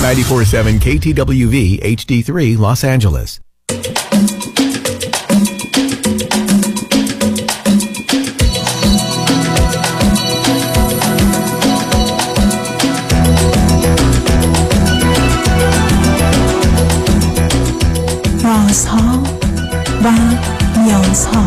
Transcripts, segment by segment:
947 KTWV HD3 Los Angeles رازها و نیازها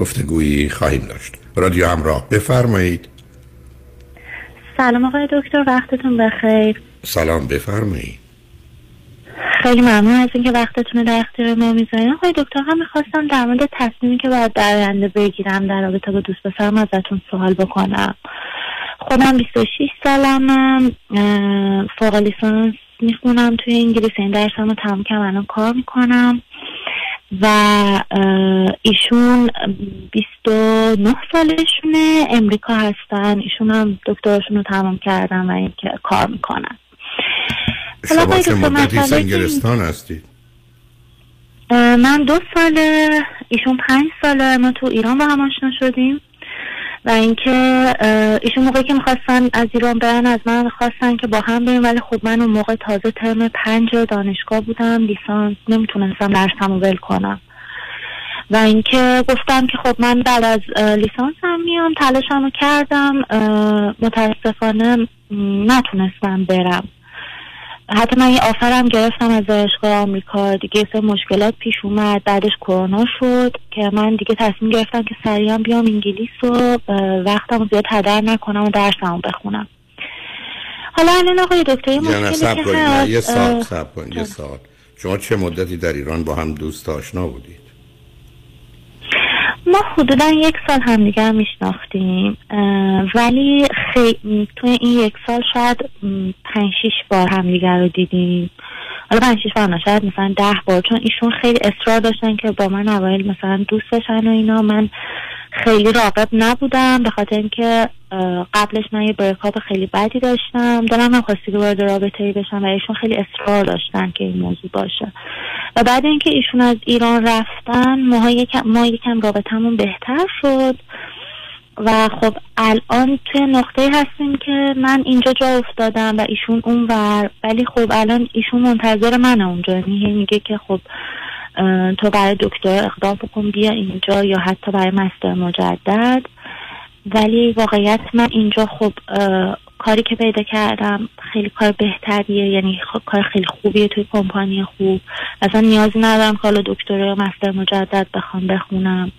گفتگویی خواهیم داشت. رادیو همراه بفرمایید. سلام آقای دکتر وقتتون بخیر. سلام بفرمایید. خیلی ممنون از اینکه وقتتون رو در اختیار ما می‌ذارین. آقای دکتر هم می‌خواستم در مورد تصمیمی که باید در آینده بگیرم در رابطه با دوست پسرم ازتون سوال بکنم. خودم 26 سالمم فوق لیسانس می‌خونم توی انگلیس این درسم رو تمام کردم الان کار می‌کنم. و ایشون 29 سالشونه امریکا هستن. ایشون هم دکترشون رو تمام کردن و این که کار می‌کنن. شما چه مدتی سنگلستان هستید؟ من دو ساله ایشون پنج ساله ما تو ایران با هم آشنا شدیم. و اینکه ایشون موقعی که می‌خواستن از ایران برن از من خواستن که با هم بریم ولی خب من اون موقع تازه ترم پنج دانشگاه بودم لیسانس نمی‌تونستم درسم ول کنم. و اینکه گفتم که خب من بعد از لیسانسم میام تلاشم رو کردم متاسفانه نتونستم برم. حتی من یه آفرم گرفتم از دانشگاه آمریکا. دیگه سه مشکلات پیش اومد. بعدش کرونا شد که من دیگه تصمیم گرفتم که سریعا بیام انگلیس و وقتم زیاد هدر نکنم و درسم بخونم. حالا الان آقای دکتر یه مشکلی که یه سال سب کن یه سال. شما چه مدتی در ایران با هم دوست آشنا بودید؟ ما حدودا یک سال همدیگر میشناختیم ولی خیلی توی این یک سال شاید پنج شیش بار همدیگر رو دیدیم. حالا پنج شیش بار شاید مثلا ده بار چون ایشون خیلی اصرار داشتن که با من اوایل مثلا دوست بشن و اینا. من خیلی راقب نبودم به خاطر اینکه قبلش من یه بریکاپ خیلی بدی داشتم. دلم هم خواستی که وارد رابطه ای بشم و ایشون خیلی اصرار داشتن که این موضوع باشه. و بعد اینکه ایشون از ایران رفتن ما یکم, ما یکم رابطمون بهتر شد. و خب الان توی نقطه هستیم که من اینجا جا افتادم و ایشون اونور. ولی خب الان ایشون منتظر من اونجا. یعنی میگه که خب تو برای دکتر اقدام بکن بیا اینجا یا حتی برای مستر مجدد. ولی واقعیت من اینجا خب کاری که پیدا کردم خیلی کار بهتریه یعنی کار خیلی خوبیه توی کمپانی خوب. اصلا نیازی ندارم که حالا دکترا یا مستر مجدد بخوام بخونم.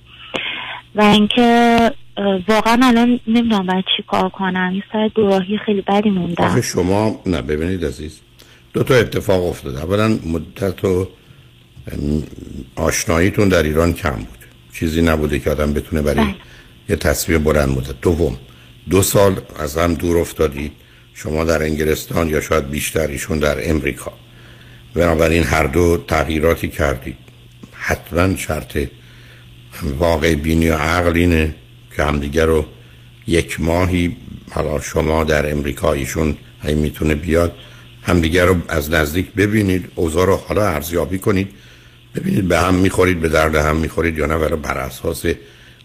و اینکه واقعا الان نمی‌دونم باید چی کار کنم. یه سر دوراهی خیلی بدی موندم. آخه شما نه ببینید عزیز دو تا اتفاق افتاده. اولا مدت و آشناییتون در ایران کم بود. چیزی نبوده که آدم بتونه برای بله. یه تصویر بلند مدت. دوم دو سال از هم دور افتادید. شما در انگلستان یا شاید بیشتر ایشون در امریکا. بنابراین هر دو تغییراتی کردید. حتما شرط واقع بینی و عقل اینه که همدیگه رو یک ماهی حالا شما در امریکا ایشون هی می‌تونه بیاد همدیگه رو از نزدیک ببینید اوضاع رو حالا ارزیابی کنید. ببینید به هم می‌خورید به درد هم می‌خورید یا نه ولی بر اساس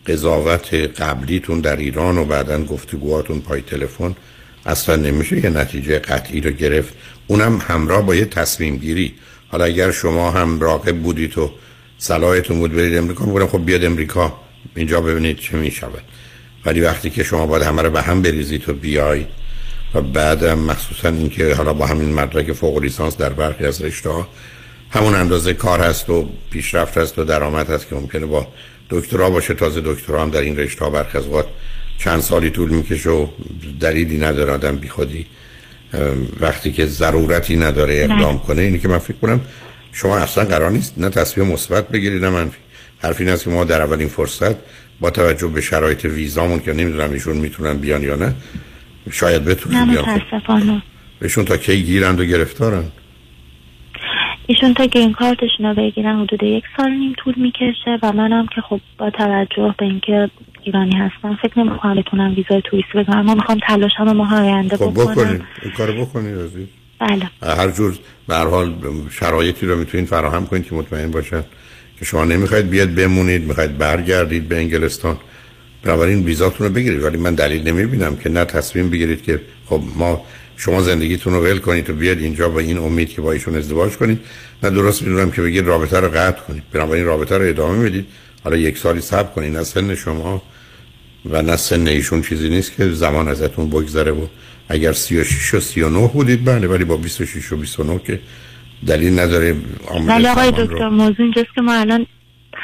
قضاوت قبلیتون در ایران و بعدا گفتگوهاتون پای تلفن اصلا نمیشه یه نتیجه قطعی رو گرفت. اونم همراه با یه تصمیم گیری حالا اگر شما هم راقب بودید و صلاحتون بود برید امریکا میگم خب بیاد امریکا اینجا ببینید چه می‌شود. ولی وقتی که شما باید همه رو به هم بریزید و بیاید و بعدم مخصوصا اینکه حالا با همین مدرک فوق لیسانس در برخی از رشته ها همون اندازه کار هست و پیشرفت هست و درآمد هست که ممکنه با دکترا باشه. تازه دکترا هم در این رشته ها اوقات چند سالی طول می‌کشه و دلیلی نداره. آدم بی خودی وقتی که ضرورتی نداره اقدام کنه. اینی که من فکر کنم شما اصلا قرار نیست نه تصمیم مثبت بگیرید نه منفی. حرف این است که ما در اولین فرصت با توجه به شرایط ویزامون که نمی‌دونم ایشون می‌تونن بیان یا نه شاید بتونن بیان. بهشون تا کی گیرند و گرفتارن ایشون تا گرین کارتشون رو بگیرن حدود یک سال نیم طول می‌کشه و منم که خب با توجه به اینکه ایرانی هستم فکر نمی‌کنم بتونم ویزای توریستی بگیرم ما می‌خوام تلاشم ماه آینده خب بکنم. این کارو بکنید عزیز بله. هر جور به هر حال شرایطی رو می‌تونید فراهم کنید که مطمئن باشن که شما نمی‌خواید بیاد بمونید می‌خواید برگردید به انگلستان. بنابراین ویزاتون رو بگیرید. ولی من دلیل نمی‌بینم که نه تصمیم بگیرید که خب ما شما زندگیتون رو ول کنید و بیاد اینجا با این امید که با ایشون ازدواج کنید. نه درست می‌دونم که بگید رابطه رو قطع کنید. بنابراین رابطه رو ادامه بدید حالا یک سالی صبر کنید. نه سن شما و نه سن ایشون چیزی نیست که زمان ازتون بگذره و اگر 36 و 39 بودید بله ولی با 26 و 29 که دلیل نداره ولی آقای زمان رو- دکتر موضوع اینجاست که ما الان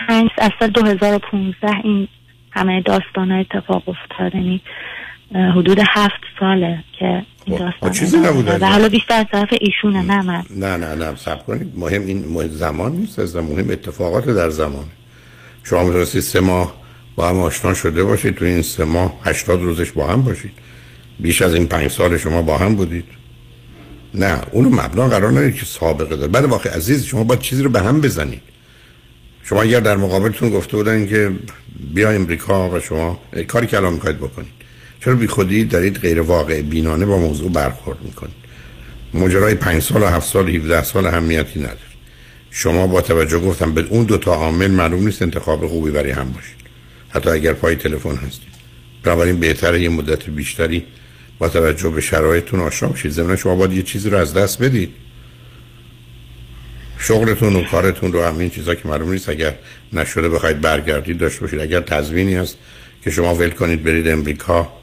پنج از سال 2015 این همه داستان اتفاق افتاد اه، حدود هفت ساله که این خب، داستان چیزی نبوده. و حالا بیشتر از طرف ایشونه نه من. نه نه نه سب کنید. مهم این مهم زمان نیست از مهم اتفاقات در زمان. شما می‌تونستید سه ماه با هم آشنا شده باشید تو این سه ماه هشتاد روزش با هم باشید. بیش از این پنج سال شما با هم بودید. نه اونو مبنا قرار ندارید که سابقه داره. بعد واقع عزیز شما باید چیزی رو به هم بزنید. شما اگر در مقابلتون گفته بودن که بیا امریکا و شما کاری که الان می‌خواید بکنید. چرا بی خودی دارید غیر واقع بینانه با موضوع برخورد می‌کنید؟ ماجرای پنج سال و هفت سال و 17 سال اهمیتی نداره. شما با توجه گفتم به اون دو تا عامل معلوم نیست انتخاب خوبی برای هم باشید. حتی اگر پای تلفن هستید. بنابراین بهتره یه مدت بیشتری با توجه به شرایطتون آشنا بشید. ضمن شما باید یه چیزی رو از دست بدید. شغلتون و کارتون رو همین چیزا که معلوم نیست. اگر نشده بخواید برگردید داشته باشید. اگر تضمینی هست که شما ول کنید برید امریکا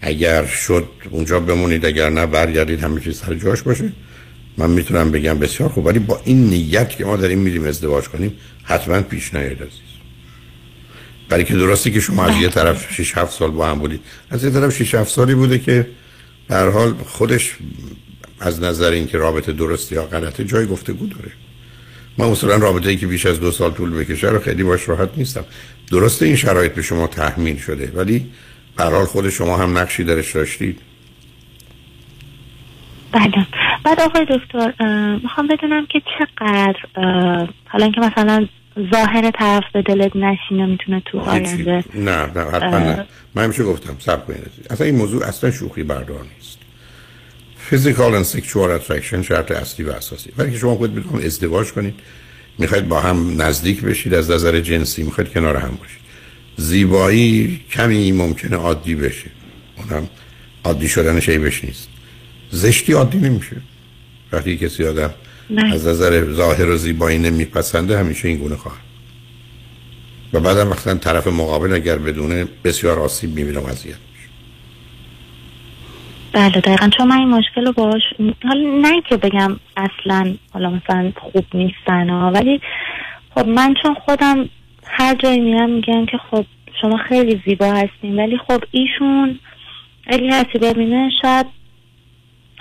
اگر شد اونجا بمونید اگر نه برگردید همه چیز سر جاش باشه. من می‌تونم بگم بسیار خوب. ولی با این نیت که ما داریم میریم ازدواج کنیم حتما پیش نیاید عزیز. برای که درستی که شما از یه طرف 6 7 سال با هم بودید. از یه طرف 6 7 سالی بوده که به هر حال خودش از نظر اینکه رابطه درستی یا غلطه جای گفتگو داره. من اصولا رابطه ای که بیش از دو سال طول بکشه رو خیلی باش راحت نیستم. درسته این شرایط به شما تحمیل شده ولی حال خود شما هم نقشی درش داشتید بله. بعد آقای دکتر می‌خوام بدونم که چقدر حالا اینکه مثلا ظاهر طرف به دلت نشینه می‌تونه تو. آینده نه نه حتما نه. من همیشه گفتم سب کنید اصلا این موضوع اصلا شوخی بردار نیست. Physical and sexual attraction شرط اصلی و اساسی. ولی که شما خود بتونید ازدواج کنید می‌خواید با هم نزدیک بشید از نظر جنسی می‌خواید کنار هم باشید. زیبایی کمی ممکنه عادی بشه. اونم عادی شدنش عیبش نیست. زشتی عادی نمیشه. وقتی کسی آدم نه. از نظر ظاهر و زیبایی نمیپسنده همیشه این گونه خواهد. و بعدم مثلا طرف مقابل اگر بدونه بسیار آسیب می‌بینه میشه بله دقیقا. چون من این مشکل رو باش حالا نه که بگم اصلا حالا مثلا خوب نیستن ها ولی خب من چون خودم هر جایی میرم میگن که خب شما خیلی زیبا هستین ولی خب ایشون خیلی هستی ببینه شاید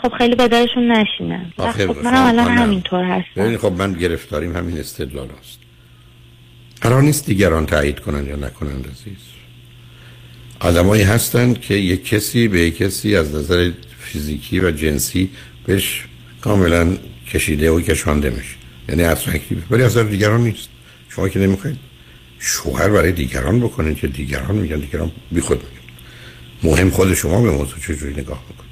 خب خیلی به دلشون نشینه آخه خب منم الان نه. همینطور هستم. خب من گرفتاریم همین استدلال است قرار نیست دیگران تایید کنن یا نکنن عزیز. آدمایی هستند که یک کسی به یک کسی از نظر فیزیکی و جنسی بهش کاملا کشیده و کشانده میشه. یعنی attractive ولی از دیگران نیست. شما که نمی‌خواید شوهر برای دیگران بکنین که دیگران میگن دیگران بی خود میگن مهم خود شما به موضوع چجوری نگاه می‌کنید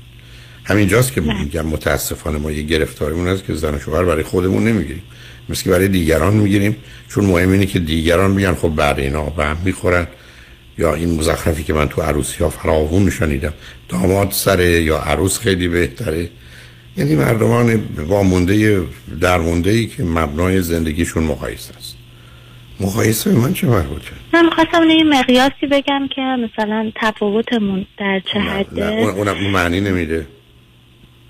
همینجاست که میگم متاسفانه ما یه گرفتاریمون هست که زن و شوهر برای خودمون نمی‌گیریم. مثل که برای دیگران می‌گیریم. چون مهم اینه که دیگران میگن خب بعد اینا به هم می‌خورن. یا این مزخرفی که من تو عروسی ها فراوون شنیدم داماد سره یا عروس خیلی بهتره. یعنی مردمان وامونده درمونده ای که مبنای زندگیشون مقایسه است. مقایسه به من چه مربوطه؟ من می‌خواستم یه مقیاسی بگم که مثلا تفاوتمون در چه حده اون, اونم اون معنی نمیده.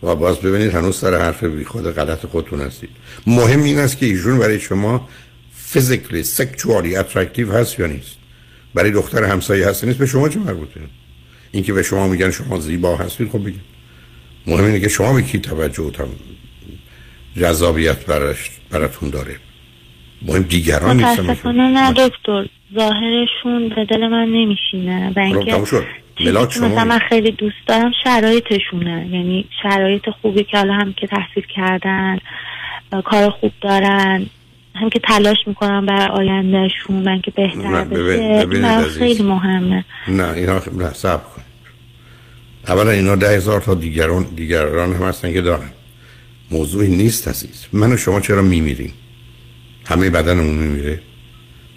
و باز ببینید هنوز سر حرف بی خود غلط خودتون هستید. مهم این است که ایشون برای شما physically sexually attractive هست یا نیست. برای دختر همسایه هست نیست. به شما چه مربوطه؟ اینکه به شما میگن شما زیبا هستید خب بگید. مهم اینه که شما به کی توجه و جذابیت براش براتون داره. مهم دیگران نیستن متاسفانه نه دکتر ظاهرشون به دل من نمیشینه و خب اینکه چیزی ملاک که مثلا شما من خیلی دوست دارم شرایطشونه. یعنی شرایط خوبی که حالا هم که تحصیل کردن کار خوب دارن هم که تلاش می‌کنن برای آیندهشون من که بهتر ببین- بشه عزیز. خیلی مهمه. نه اینا نه صبر کن. اولا اینا ده هزار تا دیگران دیگران هم هستن که دارن. موضوعی نیست عزیز. من و شما چرا میمیریم؟ همه بدنمون میمیره.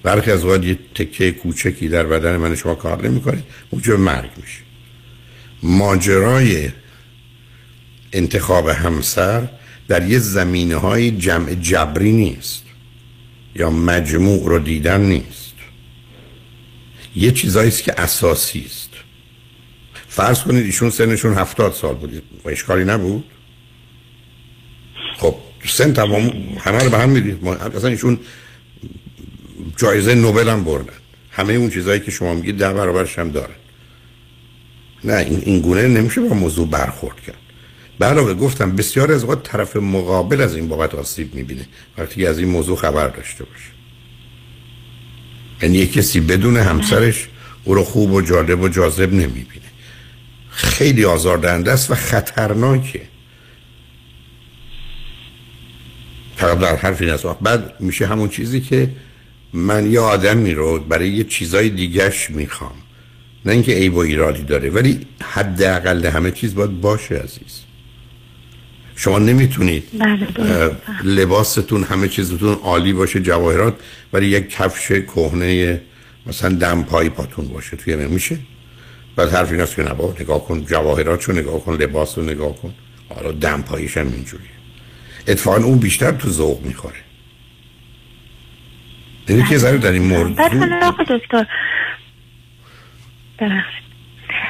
برخی از اوقات یه تکه کوچکی در بدن من شما کار نمی‌کنه موجب مرگ میشه. ماجرای انتخاب همسر در یه زمینه های جمع جبری نیست یا مجموع رو دیدن نیست. یه چیزایی است که اساسی است. فرض کنید ایشون سنشون هفتاد سال بود. و اشکالی نبود؟ خب سن تمام همه رو به هم می‌دید اصلا ایشون جایزه نوبل هم بردن. همه اون چیزهایی که شما میگید ده برابرش هم دارن. نه این, این گونه نمیشه با موضوع برخورد کرد. علاوه گفتم بسیار از اوقات طرف مقابل از این بابت آسیب می‌بینه. وقتی از این موضوع خبر داشته باشه. یعنی یک کسی بدون همسرش او رو خوب و جالب و جاذب نمی‌بینه. خیلی آزاردهنده است و خطرناکه. فقط در حرف این است بعد میشه همون چیزی که من یه آدمی رو برای یه چیزای دیگهش می‌خوام. نه اینکه عیب و ایرادی داره ولی حداقل همه چیز باید باشه عزیز. شما نمی‌تونید بله درست. لباستون همه چیزتون عالی باشه جواهرات ولی یک کفش کهنه مثلا دمپایی پاتون باشه توی من میشه؟ بعد حرف این است که نبا نگاه کن جواهراتشو نگاه کن لباس رو نگاه کن. حالا دمپاییش هم اینجوریه. اتفاقا اون بیشتر تو ذوق می‌خوره. یعنی که ذره در این مورد آقای دکتر.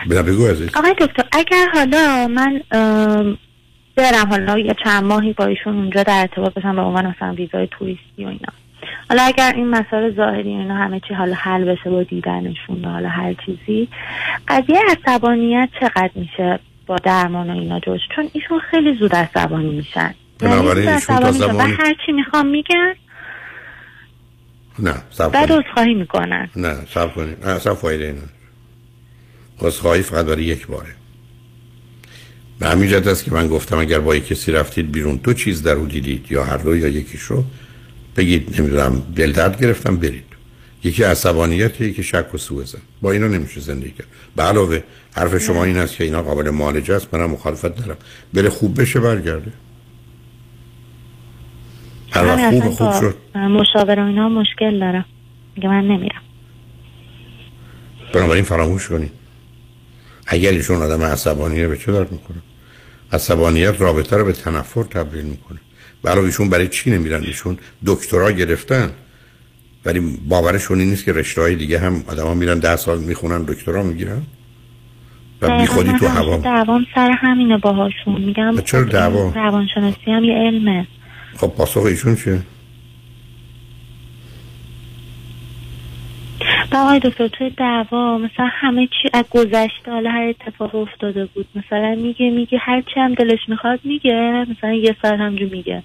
بنا بگو عزیز. آقای دکتر اگر حالا من برم حالا یه چند ماهی با ایشون اونجا در ارتباط باشم به عنوان مثلا ویزای توریستی و اینا. حالا اگر این مسائل ظاهری اینا همه چی حالا حل بشه با دیدنشون و حالا هر چیزی قضیه عصبانیت چقدر میشه با درمان و اینا جوش چون ایشون خیلی زود عصبانی میشن. بنابراین ایشون تا عصبانی میشن و زمانی- هر چی می‌خوام میگن نه سب بعد عذرخواهی می‌کنن. نه سب کنید. نه اصلا فایده این نداره. عذرخواهی فقط برای یک باره. به همین جهت است که من گفتم اگر با یک کسی رفتید بیرون دو چیز در او دیدید یا هر دو یا یکیش رو بگید. نمی‌دونم دل درد گرفتم برید. یکی عصبانیت یکی شک و سوء زن با اینا نمیشه زندگی کرد. به علاوه حرف شما این است که اینا قابل معالجه است. منم مخالفت دارم. بره خوب بشه برگرده. وقت همین خوب خوب شد. مشاوره و اینا مشکل دارم میگه من نمیرم. بنابراین فراموش کنید. اگر ایشون آدم عصبانیه به چه درد می‌کنه عصبانیت رابطه رو به تنفر تبدیل می‌کنه. برای ایشون برای چی نمیرن؟ ایشون دکترا گرفتن. ولی باورشون این نیست که رشته های دیگه هم آدما میرن ده سال می‌خونن دکترا می‌گیرن. و بی خودی تو هوا. دوام سر همینه باهاشون. میگم چرا؟ این روانشناسی هم یه علمه. خب پاسخ ایشون چیه؟ آقای دکتر توی دعوا مثلا همه چی از گذشته حالا هر اتفاق افتاده بود. مثلا میگه میگه هر چی هم دلش می‌خواد میگه. مثلا یه ساعت همجور میگه.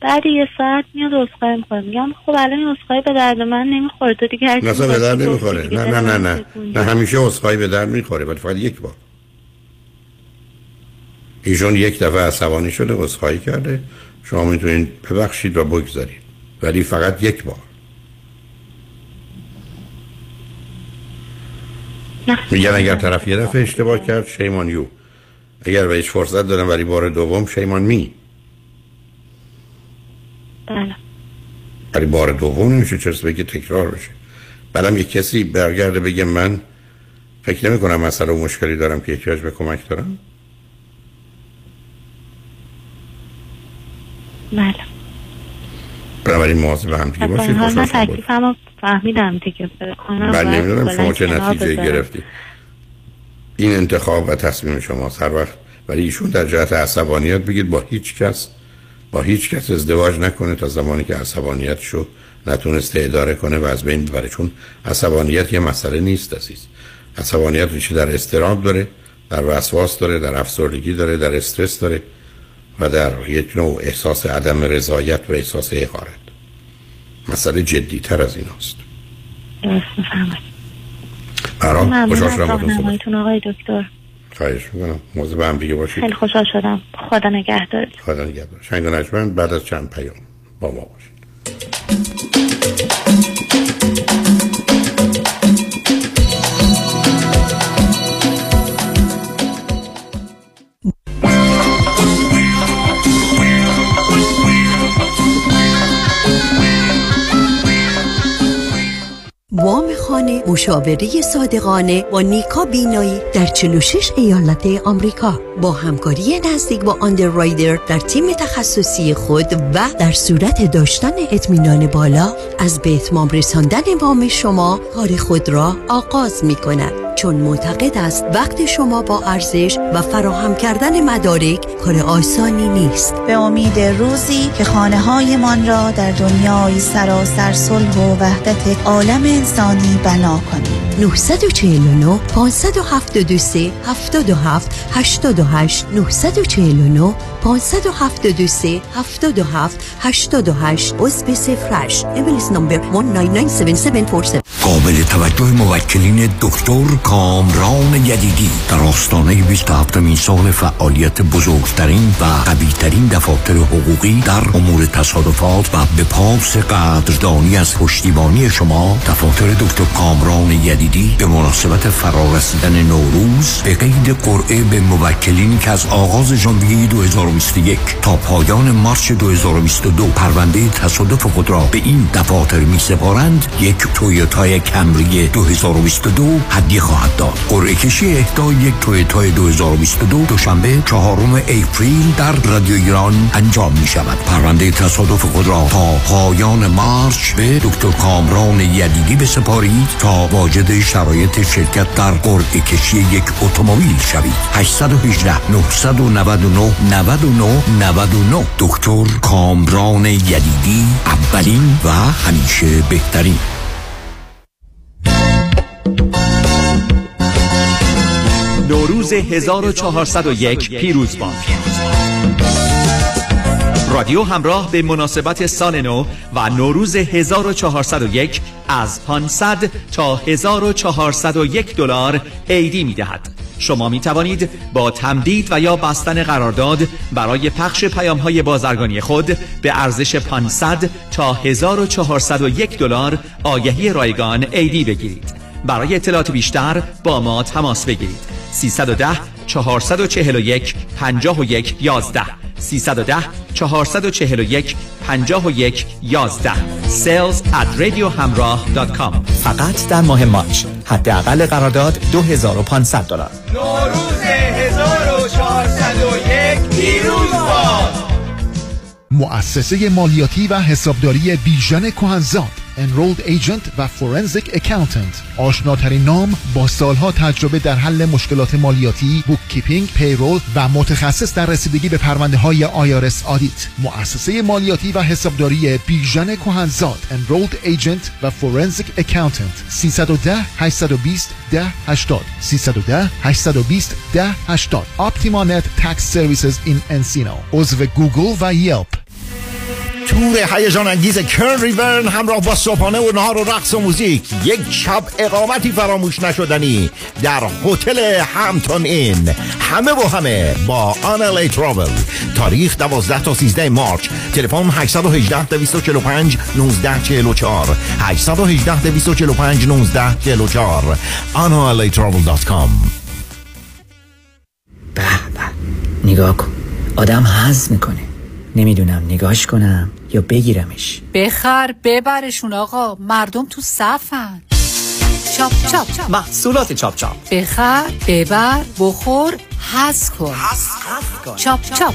بعد یه ساعت میاد اسخای می‌کنه. میگم خب الان این اسخای به درد من نمی‌خوره. تو دیگه هر چی به می‌خواستی در گفتی نمی‌خوره. نه نه نه نه. نه همیشه اصخایی به در می‌خوره ولی فقط یک بار. ایشون یک دفعه عصبانی شده اصخایی کرده. شما می‌تونید ببخشید و بگذارید. ولی فقط یک بار. میگن اگر طرف یه دفعه اشتباه کرد شیمان یو. اگر بهش فرصت دادم ولی بار دوم شیمان می. بله. ولی بار دوم نمیشه چرا بگه تکرار بشه. بعدم یه کسی برگرده بگه من فکر نمی کنم مسئله و مشکلی دارم که احتیاج به کمک دارم. بله. بنابراین مواظب هم دیگه با باشید. من شدم. تکلیفم فهمیدم دیگه. من باید نمی‌دونم شما چه نتیجه. گرفتید این انتخاب و تصمیم شما هر وقت. ولی ایشون در جهت عصبانیت بگید با هیچ کس با هیچ کس ازدواج نکنه تا زمانی که عصبانیتشو نتونسته اداره کنه و از بین ببره. چون عصبانیت یه مسئله نیست عزیز. عصبانیت ریشه در استراب داره در وسواس داره در افسردگی داره در استرس داره. و در یک نوع احساس عدم رضایت و احساس حقارت. مسئله جدی تر از این هست برام خوشحال شدم آقای دکتر. خواهش می‌کنم. موضوع به هم دیگه باشید. خیلی خوشحال شدم. خدا نگهدارت خدا نگهدار. شنگ و نجمن بعد از چند پیام با ما باشید. وام خانه مشاوره صادقانه با نیکا بینایی در 46 ایالت آمریکا. با همکاری نزدیک با آندررایدر در تیم تخصصی خود و در صورت داشتن اطمینان بالا از به اتمام رساندن وام شما کار خود را آغاز می کند چون معتقد است وقت شما با ارزش و فراهم کردن مدارک کار آسانی نیست. به امید روزی که خانه هایمان را در دنیای سراسر صلح و وحدت عالم انسانی بنا کنیم. 949 573 77 88 949 573 77 88 عضو سفرش امیلیس نمبر 1997747 قابل توجه موکلین دکتر کامران یدیدی. در آستانه 27 مین سال فعالیت بزرگترین و قویترین دفاتر حقوقی در امور تصادفات و به پاس قدردانی از پشتیبانی شما دفاتر دکتر کامران یدیدی به مناسبت فرارسیدن نوروز به قید قرعه به موکلین که از آغاز ژانویه 2021 تا پایان مارچ 2022 پرونده تصادف خود را به این دفاتر می سپارند یک تویوتای کمری 2022 هدیه خواهد داد. قرعه کشی اهدای یک تویوتای 2022 دوشنبه چهارم اپریل در رادیو ایران انجام می شود پرونده تصادف خود را تا پایان مارچ به دکتر کامران یدیدی بسپارید تا واجد شرایط شرکت در قرعه کشی یک اتومبیل شوید. 818 999 99 99 دکتر کامران یدیدی اولین و همیشه بهترین. نوروز 1401 پیروز باد رادیو همراه به مناسبت سال نو و نوروز 1401 از 500 تا 1401 دلار عیدی می دهد. شما می توانید با تمدید و یا بستن قرارداد برای پخش پیام های بازرگانی خود به ارزش 500 تا 1401 دلار آگهی رایگان عیدی بگیرید. برای اطلاعات بیشتر با ما تماس بگیرید 310 441 51 11 310 441 51 11 sales at radiohamrah.com فقط در ماه March. حداقل قرارداد 2500 دلار. نوروز 1401 پیروز باد. مؤسسه مالیاتی و حسابداری بیژن کهنزاد Enrolled Agent و Forensic Accountant. آشناترین نام با سالها تجربه در حل مشکلات مالیاتی bookkeeping payroll و متخصص در رسیدگی به پرونده های IRS audit مؤسسه مالیاتی و حسابداری بیژن کهنزاد Enrolled Agent و Forensic Accountant. 310 820 10 80 310 820 10 80 OptimaNet Tax Services in Encino. عضو گوگل و یلپ. تور هیجان انگیز کرن ریورن همراه با صبحانه و نهار و رقص و موزیک. یک شب اقامتی فراموش نشدنی در هتل همتون این. همه و همه با آنلی ترابل تاریخ 12 تا 13 مارچ. تلفن 818 245 1944 818 245 1944 analitravel.com به به. نگاه کن. آدم حظ می‌کنه. نمی‌دونم نگاش کنم یا بگیرمش. بخر ببرشون آقا. مردم تو صفن. چاپ چاپ محصولات چاپ چاپ. بخر ببر بخور حظ کن. چاپ چاپ.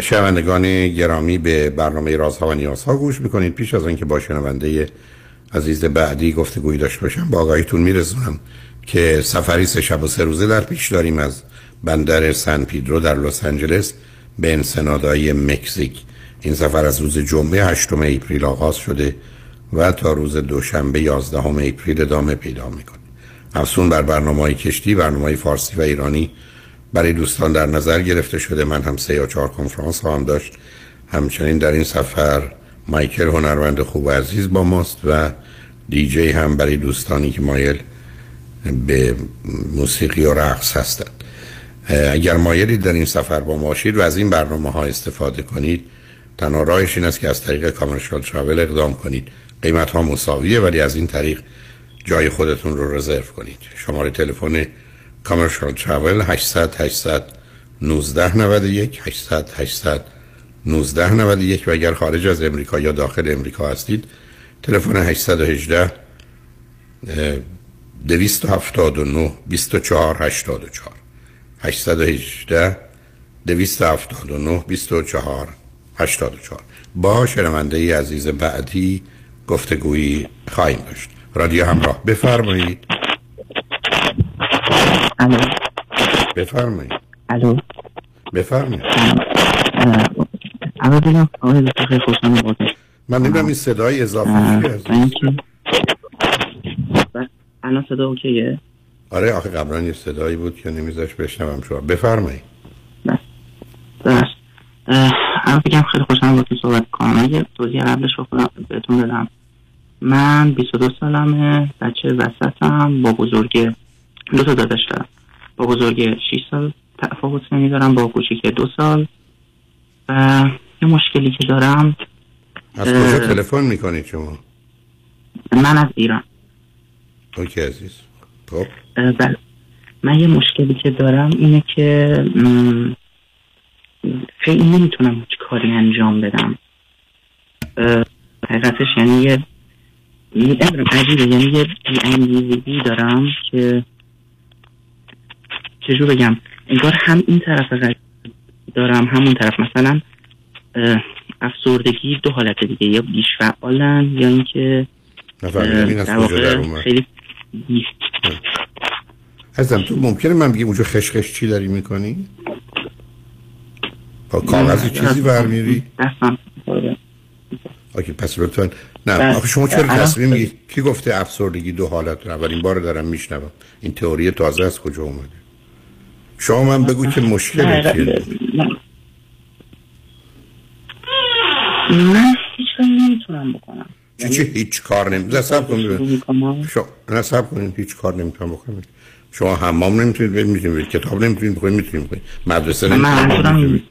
شنوندگان گرامی به برنامه رازها و نیازها گوش می‌کنید. پیش از اینکه با شنونده عزیز بعدی گفتگویی داشته باشم با آقایتون میرسونم که سفری سه شب و سه روزه در پیش داریم از بندر سن پیدرو در لس آنجلس به انسنادای مکزیک. این سفر از روز جمعه 8 اپریل آغاز شده و تا روز دوشنبه 11 اپریل ادامه پیدا می‌کنه. افسون بر برنامه های کشتی برنامه فارسی و ایرانی برای دوستان در نظر گرفته شده. من هم سه یا چهار کنفرانس خواهم داشت. همچنین در این سفر مایکل هنرمند خوب و عزیز با ماست و دیجی هم برای دوستانی که مایل به موسیقی و رقص هستند. اگر مایلید در این سفر با ما باشید و از این برنامه ها استفاده کنید تنها راهش این است که از طریق کامرشال تراول اقدام کنید. قیمت ها مساویه ولی از این طریق جای خودتون رو رزرو کنید. شماره تلفن کامرشال تراول 800 800 19 91 800 800 19 91 و اگر خارج از امریکا یا داخل امریکا هستید تلفن 818 279 24 84 818 279 24 84 با شنونده عزیز بعدی گفتگویی خواهیم داشت. رادیو همراه. بفرمایید. الو. بفرمایید. الو. بفرمایید. اول بگم آقای دکتر خیلی خوشحالم باهاتون من نمی‌دونم این صدای اضافه چیه بس، الان صدا اوکیه؟ آره آخه قبلا یه صدایی بود که نمیذاش بشنوم شما. بفرمایید. بس اه، اول بگم خیلی خوشحالم باهاتون صحبت کنم اگه توضیح قبلش بخونم بهتون بدم. من 22 سالمه بچه وسطم با بزرگ دو تا داداش دارم. با بزرگ 6 سال تفاوت سنی دارم با کوچیک دو سال. و یه مشکلی که دارم از کجا تلفن می‌کنید شما؟ من از ایران. اوکی عزیز. خب. بله. من یه مشکلی که دارم اینه که خیلی نمی‌تونم هیچ کاری انجام بدم. حقیقتش یعنی یه نمی‌دونم عجیبه. یعنی یه بیانگیزگی دارم که چجور بگم؟ انگار هم این طرف دارم همون طرف مثلا افسردگی دو حالت دیگه یا بیش فعالن یا اینکه در واقع خیلی عزیزم تو ممکنه من بگم اونجا خشخش چی داری می‌کنی؟ با کاغذی چیزی برمیری؟ دستم. آکه پس لطفا. نه بله. آخه شما چرا تصمیم میگی؟ کی گفته افسردگی دو حالت؟ رو اولین بار دارم میشنوم. این تئوری تازه از کجا اومده؟ شما من بگو که مشکل چیه. من هیچ کاری نمی‌تونم بکنم. چی چی؟ هیچ کار نمی سب کن ببین. شما نه سب کنین هیچ کار نمی‌تونم بکنم. شما حمام نمی‌تونید برید می‌تونید برید. کتاب نمی‌تونید بخونید می‌تونید بخونید. مدرسه نمی‌تونید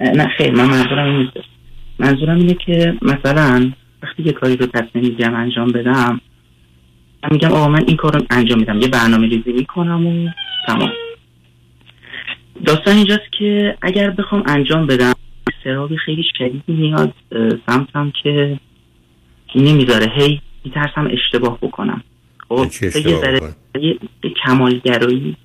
نه خیر من منظورم این نیستش. منظورم اینه که مثلا وقتی یه کاری رو تصمیم می‌گیرم انجام بدم میگم آقا من این کار رو انجام میدم. یه برنامه ریزی می‌کنم و تمام. داستان اینجاست که اگر بخوام انجام بدم سرابی خیلی شدیدی میاد سمتم که نمی‌ذاره. هی میترسم اشتباه بکنم. خب یه ذره کمالگرایی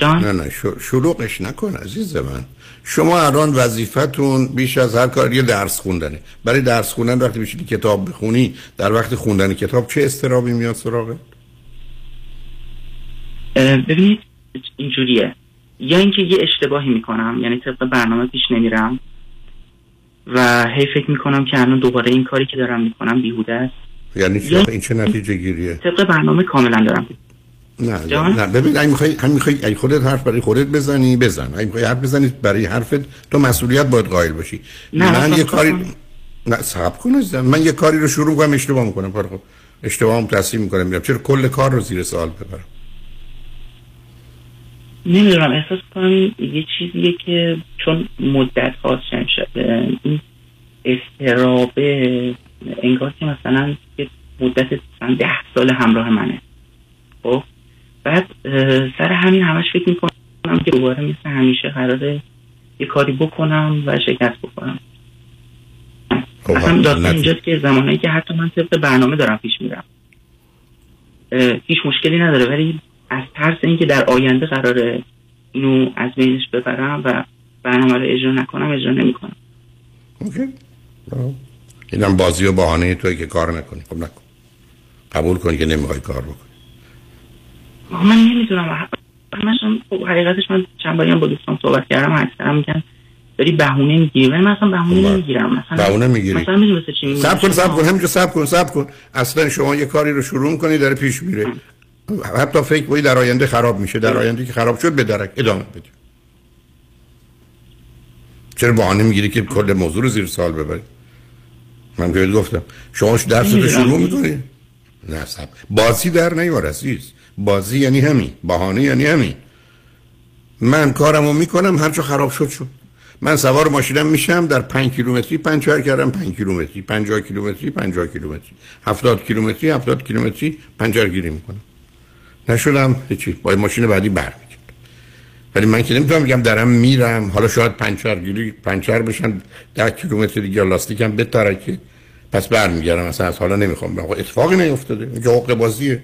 جان؟ نه نه شلوغش نکن عزیز من. شما الان وظیفتون بیش از هر کار یه درس خوندنه. برای درس خوندن وقتی بشینی کتاب بخونی در وقت خوندن کتاب چه استرابی میاد سراغت؟ ببینید اینجوریه. یا اینکه یه اشتباهی می‌کنم یعنی طبق برنامه پیش نمیرم و هی فکر می‌کنم که الان دوباره این کاری که دارم می‌کنم بیهوده است. یعنی این چه نتیجه گیریه؟ طبق برنامه کاملا دارم. نه؟ نه ببین اگه می‌خوای هم می‌خوای اگه خودت حرف برای خودت بزنی بزن. اگه می‌خوای حرف بزنی برای حرفت تو مسئولیت باید قائل باشی. نه، من یه کاری خودم- نه صبر کن. من یه کاری رو شروع کنم اشتباه می‌کنم. پر خب اشتباهم تصحیح می‌کنم میرم. چرا کل کار رو زیر سوال ببرم؟ نمی‌دونم احساس کنم یه چیزیه که چون مدت هاست شد این استرابه انگار که مثلا یه مدت ده سال همراه منه. خب؟ بعد سر همین همش فکر می‌کنم که دوباره مثل همیشه قراره یه کاری بکنم و شکست بکنم. خب اصلا داستان اینجاست که زمانی که حتی من طبق برنامه دارم پیش میرم. هیچ مشکلی نداره ولی از ترس اینکه در آینده قراره اینو از بینش ببرم و برنامه رو اجرا نکنم اجرا نمی‌کنم. اوکی. اینم بازی و بهانه توی که کار نکنی. خب نکن. قبول کن که نمی‌خوای کار آخه من نمی‌دونم. هم- خب حقیقتش من چند باری هم با دوستان صحبت کردم اکثرا میگن داری بهونه می‌گیری. ولی من اصلا بهونه نمی‌گیرم. مثلا بهونه می‌گیری. مثلا می‌دونی مثل چی؟ سب کن سب کن همینجا سب کن سب کن. اصلا شما یه کاری رو شروع می‌کنی داره پیش میره. حتی فکر کنی در آینده خراب میشه. در آینده که خراب شد به درک ادامه بده. چرا بهانه می‌گیری که کل موضوع رو زیر سوال ببری؟ من بهت گفتم. شما درس رو. شروع می‌کنی؟ نه سب بازی در نیار عزیز. بازی یعنی همین بهانه یعنی همین. من کارمو می‌کنم هر جا خراب شد شد. من سوار ماشینم میشم در پنج کیلومتری پنچر کردم پنج کیلومتری پنجاه کیلومتری پنجاه کیلومتری. هفتاد کیلومتری هفتاد کیلومتری پنچر گیری می‌کنم. نشدم هیچی با ماشین بعدی برمیگردم. ولی من که نمی‌تونم بگم دارم میرم حالا شاید پنچر گیری پنچر بشن ده کیلومتر دیگه لاستیکم بترکه. پس برمیگردم اصلا از حالا نمی‌خوام. اتفاقی نیفتاده. اینجا حق بازیه.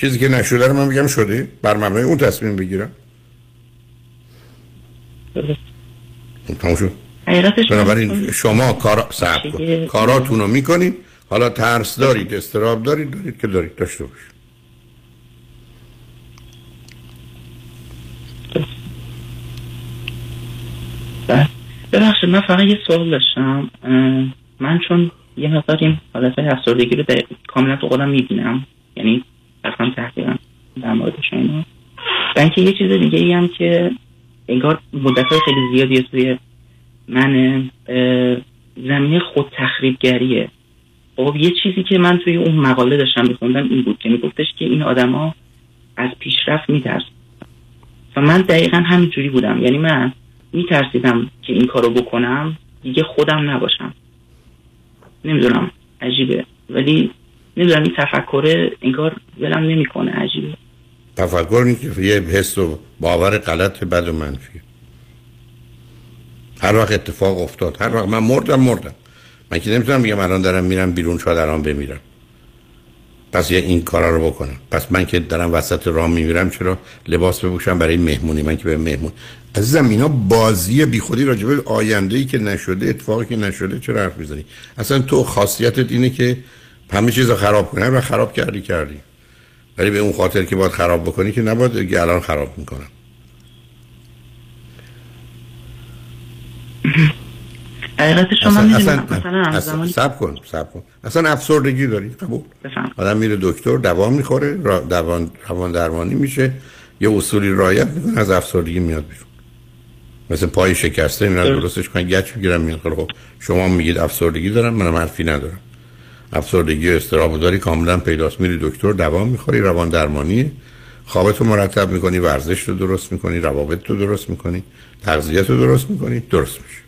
چیزی که نشده رو من میگم شده. بر مبنای اون تصمیم بگیرم. بنابراین شما کارا صبر کن. کاراتون رو می‌کنید. حالا ترس دارید استراب دارید دارید که دارید. داشته باشید. ببخشید من فقط یه سوال داشتم. من چون یه مقدار این حالت افسردگی رو کاملا تو خودم می‌بینم. یعنی اصلا تحقیقا در موردش اینا. و اینکه یه چیز دیگه ای هم که انگار مدت خیلی زیادی توی من زمینه خود تخریبگریه. خب یه چیزی که من توی اون مقاله داشتم میخوندم این بود که میگفتش که این آدما از پیشرفت میترسن. و من دقیقا همینجوری بودم. یعنی من میترسیدم که این کارو بکنم دیگه خودم نباشم. نمی‌دونم عجیبه. ولی نمی‌دونم این تفکره انگار ولم نمی‌کنه عجیبه. تفکر نیست که یه حس و باور غلط بد و منفی. هر وقت اتفاق افتاد هر وقت من مردم مردم. من که نمی‌تونم بگم الان دارم میرم بیرون شاید الان بمیرم. پس یه این کارا رو بکنم. پس من که دارم وسط راه میمیرم چرا لباس بپوشم برای مهمونی؟ من که به مهمون. عزیزم اینا بازی بیخودی راجبه آینده ای که نشده اتفاقی که نشده چرا حرف می‌زنی؟ اصلا تو خاصیتت اینه که همه چیز رو خراب کنی. و خراب کردی کردی. ولی به اون خاطر که باید خراب بکنی که نباید بگی الان خراب می‌کنم. حقیقت شما اصلا, اصلا, سب کن سب کن. اصلا افسردگی داری قبول. آدم میره دکتر دوا می‌خوره دوان روان درمانی میشه. یه اصولی رعایت می‌کنه از افسردگی میاد بیرون. مثل پای شکسته اینا درستش کنن گچ می‌گیرم میاد خب شما میگید افسردگی دارم منم حرفی ندارم. افسردگی استراب داری کاملا پیداست. میری دکتر دوا می‌خوری روان درمانی خوابتو مرتب می‌کنی ورزش رو درست می‌کنی روابط رو درست می‌کنی تغذیت رو درست می‌کنی درست میشه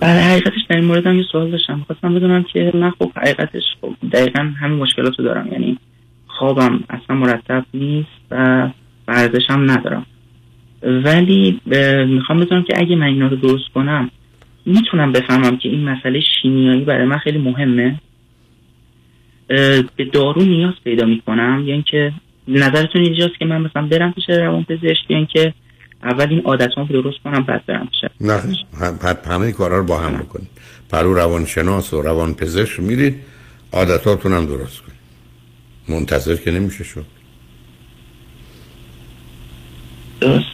بله حقیقتش در این مورد هم یه سوال داشتم. خواستم بدونم که من خب حقیقتش خب دقیقا همین مشکلات رو دارم. یعنی خوابم اصلا مرتب نیست و ورزشم ندارم. ولی می‌خوام بدونم که اگه من اینا رو درست کنم می‌تونم بفهمم که این مسئله شیمیایی برای من خیلی مهمه. به دارو نیاز پیدا می‌کنم. یا اینکه نظرتون اینجاست که من مثلا برم پیش روان پزشک یا اینکه اول این عادتام رو درست کنم بعد برم پیش نه هم- هم- همه کارا رو با هم بکنید. پرو روانشناس و روان پزشک میرید عادتاتون هم درست کنید. منتظر که نمیشه شد. درست.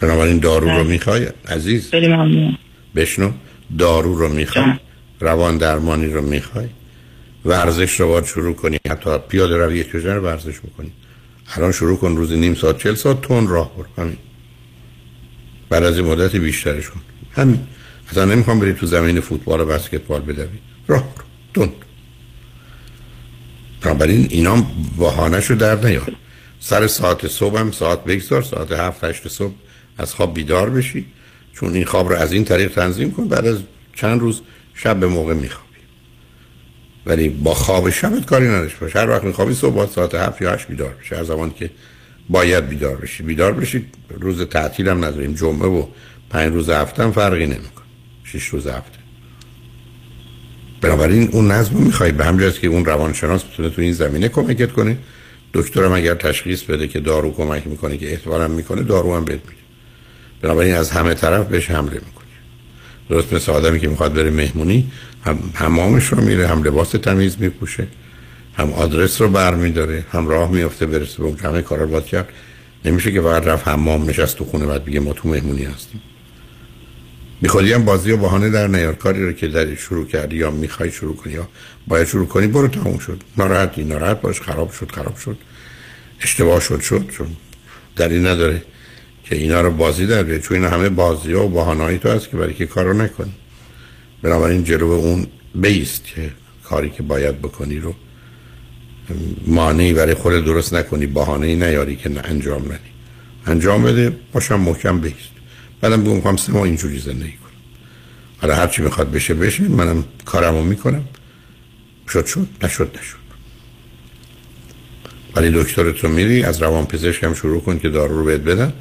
بنابراین دارو رو می‌خوای عزیز. خیلی ممنون. بشنو دارو رو می‌خوای روان درمانی رو می‌خوای ورزش رو باید شروع کنی. حتی پیاده روی یک رو ورزش بکنی الان شروع کن روزی نیم ساعت چل ساعت تون راه برو. همین. بعد از این مدت بیشترش کن. همین. اصلا نمی‌خوام بری تو زمین فوتبال و بسکتبال بدوی. راه برو. تون. بنابراین اینا بهانه در نیار. سر ساعت صبح هم ساعت بگذار ساعت هفت هشت صبح از خواب بیدار بشی. چون این خواب رو از این طریق تنظیم کن بعد از چند روز شب به موقع میخوابی. ولی با خواب شبت کاری نداشته باش. هر وقت میخوابی صبح ساعت هفت یا هشت بیدار بشی. هر زمان که باید بیدار بشی. بیدار بشی روز تعطیل هم نداریم. جمعه و پنج روز هفته هم فرقی نمیکن شش روز هفته. بنابراین اون نظم رو می‌خوای. به همجاست که اون روانشناس بتونه تو این زمینه کمکت کنه. دکترم اگر تشخیص بده که دارو کمک می‌کنه که احتمالاً می‌کنه دارو هم بهت میده. بنابراین از همه طرف بهش حمله می‌کنی. درست مثل آدمی که می‌خواد بره مهمونی هم همامش رو میره هم لباس تمیز میپوشه هم آدرس رو برمیداره هم راه میفته برسه به اون همه کارا رو باید کرد. نمیشه که فقط رفت حمام نشست تو خونه بعد بگه ما تو مهمونی هستیم. میخوادی هم بازی و بهانه در نیار. کاری رو که در شروع کردی یا می‌خوای شروع کنی یا باید شروع کنی برو تموم شد. ناراحتی ناراحت باش خراب شد خراب شد. اشتباه شد شد چون دلیل نداره. که اینا رو بازی در بیاری. چون اینا همه بازی ها و بهانه‌ای تو هست که برای که کارو نکنی. بنابراین جلو اون بیست که کاری که باید بکنی رو مانعی برای خود درست نکنی بهانه‌ای نیاری که نه انجام ندی انجام بده باشم محکم بیست بعدم بگم می‌خوام سه ماه اینجوری زندگی کنم. حالا هر چی می‌خواد بشه بشه منم کارمو می‌کنم. شد شد. نشد نشد. ولی دکترت رو میری از روان پزشک هم شروع کن که دارو رو بهت بدن.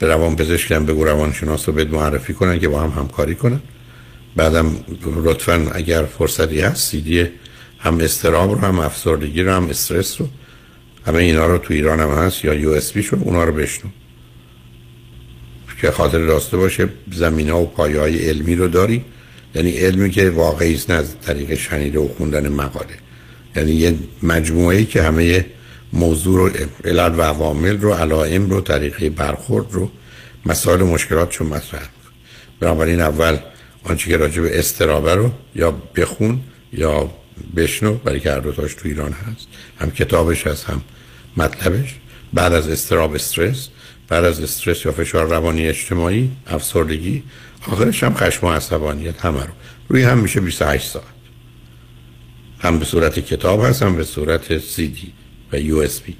به روان پزشک هم بگو روانشناس رو بهت معرفی کنن که با هم همکاری کنن. بعدم لطفا اگر فرصتی هست سیدی هم استراب رو هم افسردگی رو هم استرس رو همه اینا رو تو ایران هم هست یا یو اس بی شو اونا رو بشنو. که خاطر داشته باشه زمینه و پایه های علمی رو داری. یعنی علمی که واقعی است نه از طریق شنیده و خوندن مقاله. یعنی یه مجموعه که همه موضوع رو علل و عوامل رو علائم رو طریقه برخورد رو مسائل مشکلات رو مطرح. بنابراین اول آنچه که راجع به استرابه رو یا بخون یا بشنو برای که هر دوتاش تو ایران هست. هم کتابش هست هم مطلبش. بعد از استراب استرس بعد از استرس یا فشار روانی اجتماعی افسردگی آخرش هم خشم و عصبانیت همه رو. روی هم میشه 28 ساعت. هم به صورت کتاب هست هم به صورت سی دی. و یو اس بی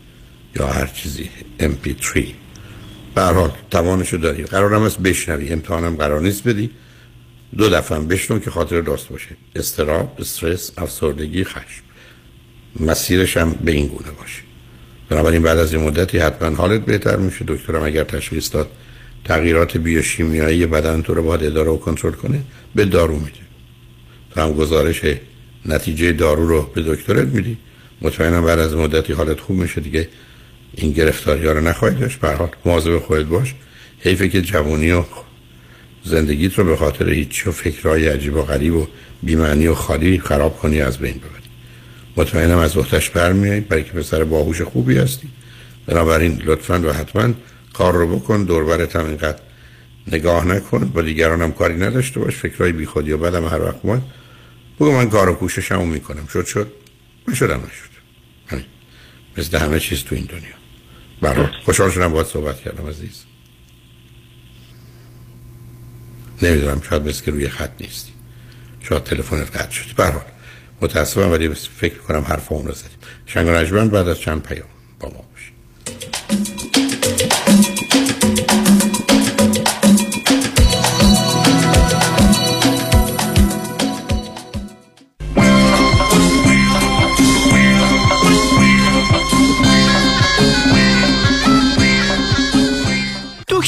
یا هر چیزی MP3 به هر حال توانشو داری. قرارم است بشنوی. امتحانم قرار نیست بدی. دو دفعه بشنو که خاطر داشت باشه. استراب استرس افسردگی خشم. مسیرش هم به این گونه باشه. بنابراین بعد از این مدتی حتما حالت بهتر میشه. دکترم اگر تشخیص داد تغییرات بیوشیمیایی بدن تو رو باید اداره و کنترل کنه به دارو میده. تو هم گزارش نتیجه دارو رو به دکترت میدی. مطمئنم بعد از مدتی حالت خوب میشه دیگه. این گرفتاری ها رو نخواهید داشت. به حال مواظب خودت باش. حیفه که جوونی و زندگیت رو به خاطر هیچی و فکرهای عجیب و غریب و بیمعنی و خالی خراب کنی از بین ببری. مطمئنم از وقتش برمیایی برای که پسر باهوش خوبی هستی. بنابراین لطفا و حتما کار رو بکن. دوربرت هم اینقدر نگاه نکن. با دیگران هم کاری نداشته باش. فکرهای بی خودی و بعدم هر وقت اومد. بگو من کار و کوششمو می‌کنم. شد شد. من شدم نشد مثل همه چیز تو این دنیا. برای خوشحال شدم باید صحبت کردم عزیز. نمی‌دونم شاید مثل که روی خط نیستی. شاید تلفنت قطع شد برحال. متاسفم ولی فکر کنم حرف اون رو زدیم. شنگ و بعد از چند پیام با ما باشید.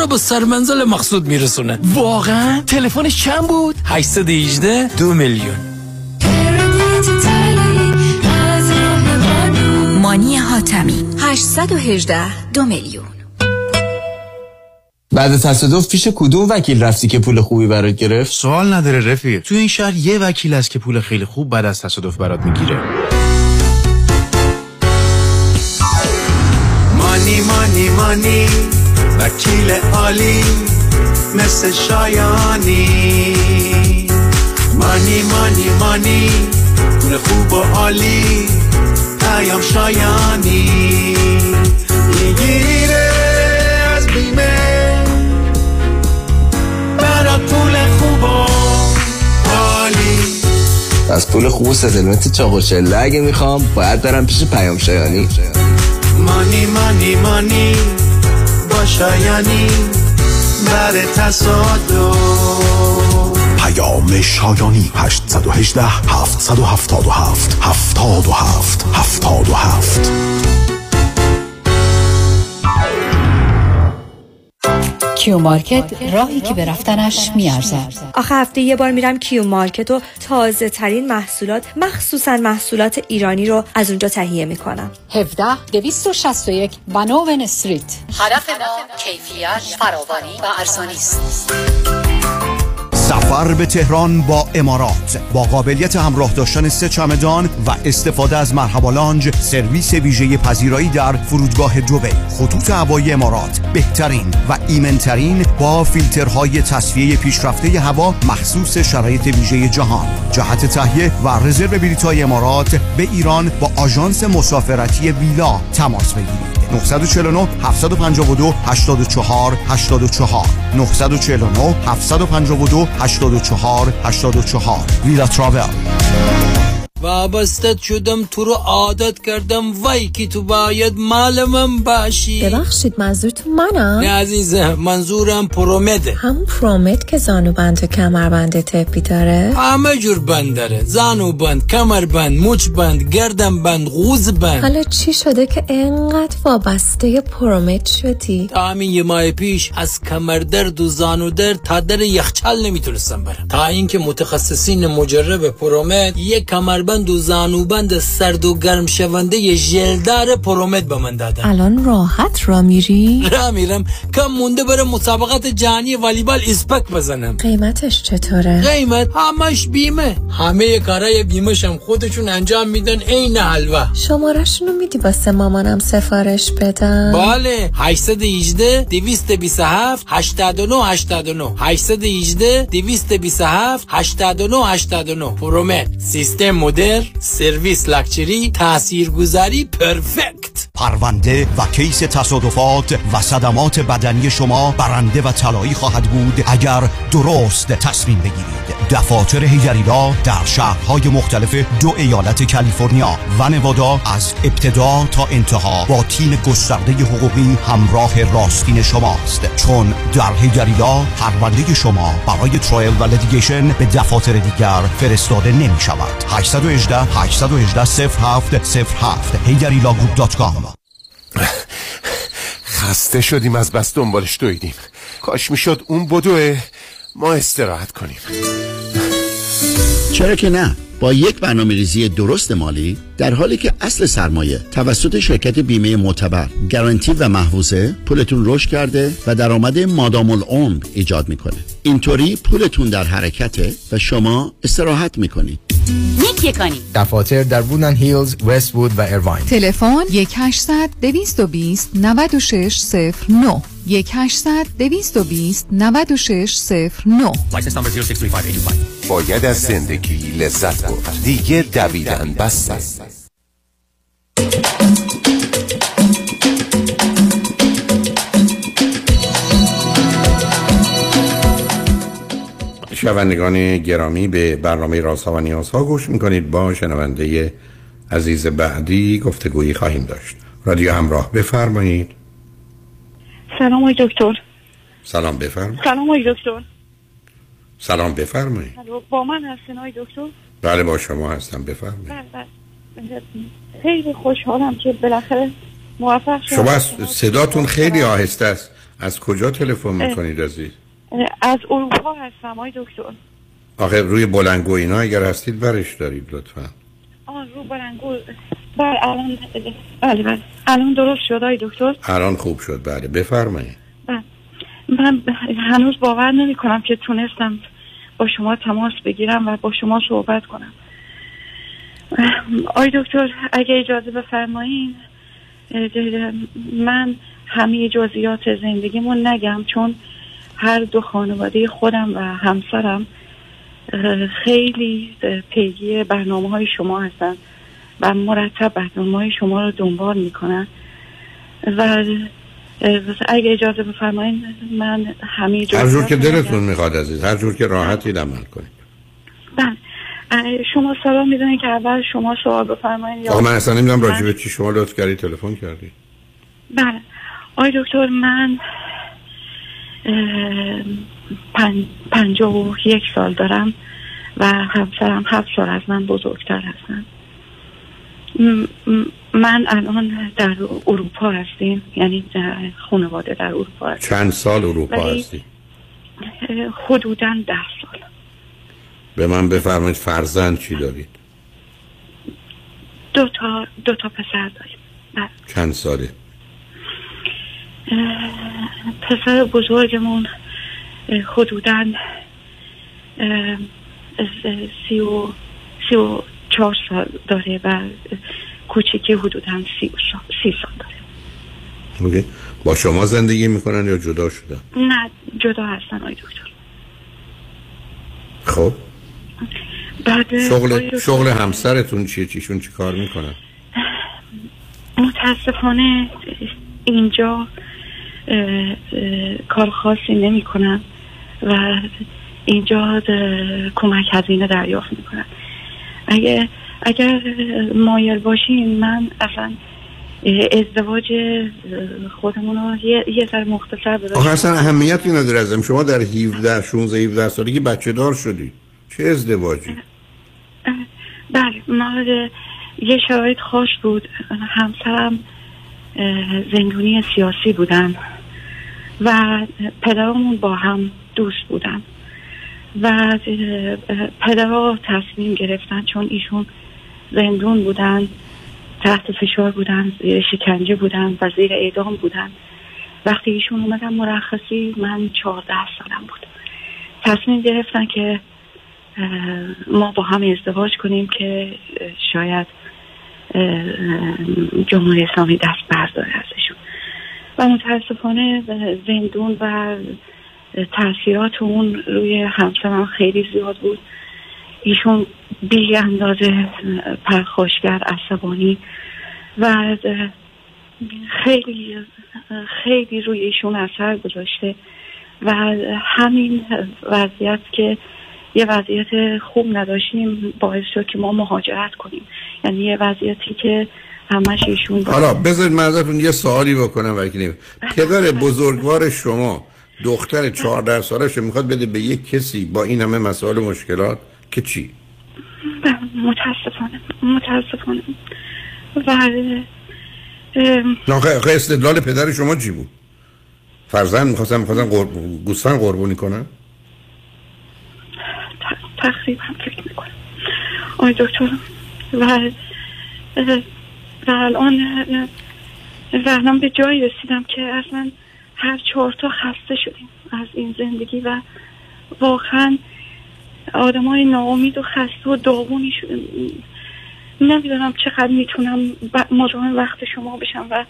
رو به سرمنزل مقصود میرسونه. واقعا؟ تلفنش چند بود؟ 818 دو میلیون. مانی حاتمی. 818 دو میلیون. بعد تصادف پیش کدوم وکیل رفتی که پول خوبی برات گرفت؟ سوال نداره رفیق. تو این شهر یه وکیل است که پول خیلی خوب بعد از تصادف برات می‌گیره. مانی مانی مانی. وکیل عالی مثل شایانی. مانی مانی مانی پول خوب و عالی پیام شایانی. می‌گیره از بیمه برات پول خوب و عالی. از پول خوب و ستلمت چاق و چله اگه می‌خوام باید برم پیش پیام شایانی. مانی مانی مانی. شایانی بر تصادف. پیام شایانی 818 777 77 77 Q Market راهی که به رفتنش میارزد. آخه هفته یه بار میرم Q Market و تازه ترین محصولات مخصوصا محصولات ایرانی رو از اونجا تهیه می‌کنم. 17 261 Vanowen Street. هدف ما کیفیت فراوانی و ارزانی است. سفر به تهران با امارات با قابلیت همراه داشتن سه چمدان و استفاده از مرحبا لانج سرویس ویژه پذیرایی در فرودگاه دبی خطوط هوایی امارات بهترین و ایمنترین با فیلترهای تصفیه پیشرفته هوا مخصوص شرایط ویژه جهان. جهت تهیه و رزرو بلیط‌های امارات به ایران با آژانس مسافرتی ویلا تماس بگیرید. 949 752 84 84 949 752 84 84 ویلا تراول. وابسته شدم تو رو عادت کردم وای که تو باید مال من باشی ببخشید منظورتون منم نه عزیزم منظورم پرومده هم پرومد که زانو بند و کمر بند تپی داره؟ همه جور بند داره. زانو بند کمر بند مچ بند گردن بند غوز بند حالا چی شده که انقدر وابسته پرومد شدی؟ تا همین یه ماه پیش از کمر درد و زانو درد تا در یخچال نمی‌تونستم برم. تا اینکه متخصصین مجرب پرومد یک کمر بند و زانوبند سرد و گرم شونده ژلدار پرومت به من دادن. الان راحت را میری؟ را میرم. کم مونده برم مسابقات جهانی والیبال اسپک بزنم. قیمتش چطوره؟ قیمت همش بیمه. همه کارای بیمهشم خودشون انجام میدن عین حلوا شمارشونو میدی واسه مامانم سفارش بدم؟ بله. 818 227 89 89 818 227 89 89 پرومت سیستم مدرن سرویس لکچری تاثیرگذاری perfect. پرونده و case تصادفات و صدمات بدنی شما برنده و طلایی خواهد بود اگر درست تصمیم بگیرید. دفاتر هیگریلا در شهرهای مختلف دو ایالت کالیفرنیا و نوادا از ابتدا تا انتها با تیم گسترده حقوقی همراه راستین شماست. چون در هیگریلا پرونده شما برای trial و litigation به دفاتر دیگر فرستاده نمی شود 818 818 07 07 هیگریلاگروپ خسته شدیم از بس دنبالش دویدیم. کاش می‌شد اون بدوه. ما استراحت کنیم. چرا که نه؟ با یک برنامه ریزی درست مالی در حالی که اصل سرمایه توسط شرکت بیمه معتبر گارانتی و محفوظه پولتون رشد کرده و درآمد مادام العمر ایجاد می‌کنه. اینطوری پولتون در حرکته و شما استراحت می‌کنید. یک یکانی دفاتر در بودن هیلز، وست بود و ایرواین تلفن 1800 220 9609 1800 220 9609 باید از زندگی لذت برد. دیگه دویدن بسته. شنوندگان گرامی به برنامه رازها و نیازها گوش می‌کنید. با شنونده عزیز بعدی گفتگویی خواهیم داشت. رادیو همراه بفرمایید. سلام آقای دکتر. سلام بفرمایید. سلام آقای دکتر. سلام بفرمایید. با من هستین آقای دکتر؟ بله با شما هستم بفرمایید. بله بله. خیلی خوشحالم که بالاخره موفق شما صداتون خیلی آهسته است. از کجا تلفن می‌کنید عزیز؟ از اروپا هستم آقای دکتر. آخه روی بلنگو اینا اگر هستید برش دارید لطفا. آه رو بلنگو. بله الان بله بله. الان درست شد آقای دکتر. الان خوب شد بله. بفرمایید. بله. من هنوز باور نمی کنم که تونستم با شما تماس بگیرم و با شما صحبت کنم. آی دکتر اگه اجازه بفرمایین من همه جزئیات زندگیمون نگم چون هر دو خانواده خودم و همسرم خیلی پیگی برنامه های شما هستن و مرتب برنامه های شما رو دنبال می‌کنن. و اگه اجازه بفرمایید من همه هر جور که دلتون می‌خواد عزیز هر جور که راحتی عمل کنید. بله. شما سلام می‌دونید که اول شما سوال بفرمایید آقا من اصلا نمی‌دونم راجع به چی شما لطف کردی تلفن کردی. بله. آی دکتر من پن، پنجاه و یک سال دارم و همسرم هفت سال از من بزرگتر هستن من الان در اروپا هستیم یعنی در خانواده در اروپا هستیم چند سال اروپا هستی؟ حدودا ده سال به من بفرمایید فرزند چی دارید؟ دو تا, دو تا پسر داریم بله. چند ساله؟ پسر بزرگمون حدودا سی و, سی و چهار سال داره و کوچکی حدودا سی, سی سال داره OK. با شما زندگی می‌کنن یا جدا شدن؟ نه جدا هستن آقای دکتر خب بعد شغل, شغل همسرتون چیه چیشون چی کار می‌کنن؟ متاسفانه اینجا کار خاصی نمی کنن و اینجا کمک هزینه دریافت می‌کنن. اگه اگر مایل باشین من اصلا ازدواج خودمون رو یه, یه سر مختصر بداشتم آخه اصلا اهمیتی نداره ازم شما در 17 16 17 سالگی بچه دار شدی. چه ازدواجی؟ بله ما یه شرایط خاص بود. همسرم زندونی سیاسی بودن. و پدرمون با هم دوست بودن. و پدرها تصمیم گرفتن چون ایشون زندون بودن تحت فشار بودن زیر شکنجه بودن و زیر اعدام بودن. وقتی ایشون اومدن مرخصی من چهارده سالم بود. تصمیم گرفتن که ما با هم ازدواج کنیم که شاید جمهوری اسلامی دست برداره ازشون. و متاسفانه زندون و تاثیرات اون روی همسرم خیلی زیاد بود. ایشون بی اندازه پرخاشگر عصبانی و خیلی خیلی روی ایشون اثر گذاشته و همین وضعیت که یه وضعیت خوب نداشتیم باعث شد که ما مهاجرت کنیم. یعنی یه وضعیتی که همش ایشون حالا بذارید من ازتون یه سوالی بکنم وکیلی. پدر بزرگوار شما دختر 14 سالش می‌خواد بده به یک کسی با این همه مسائل و مشکلات که چی؟ بله، متاسفانه. متاسفانه و نه خیلی استدلال پدر شما چی بود؟ فرزند می‌خواستم می‌خواستم قرب... گوستان قربونی کنن؟ تقریبا فکر می‌کنم. آی دکتر و الان الان به جایی رسیدم که اصلا هر چهار تا خسته شدیم از این زندگی و واقعا آدم های ناامید و خسته و داغونی شدیم نمی‌دونم چقدر می‌تونم مزاحم وقت شما بشم و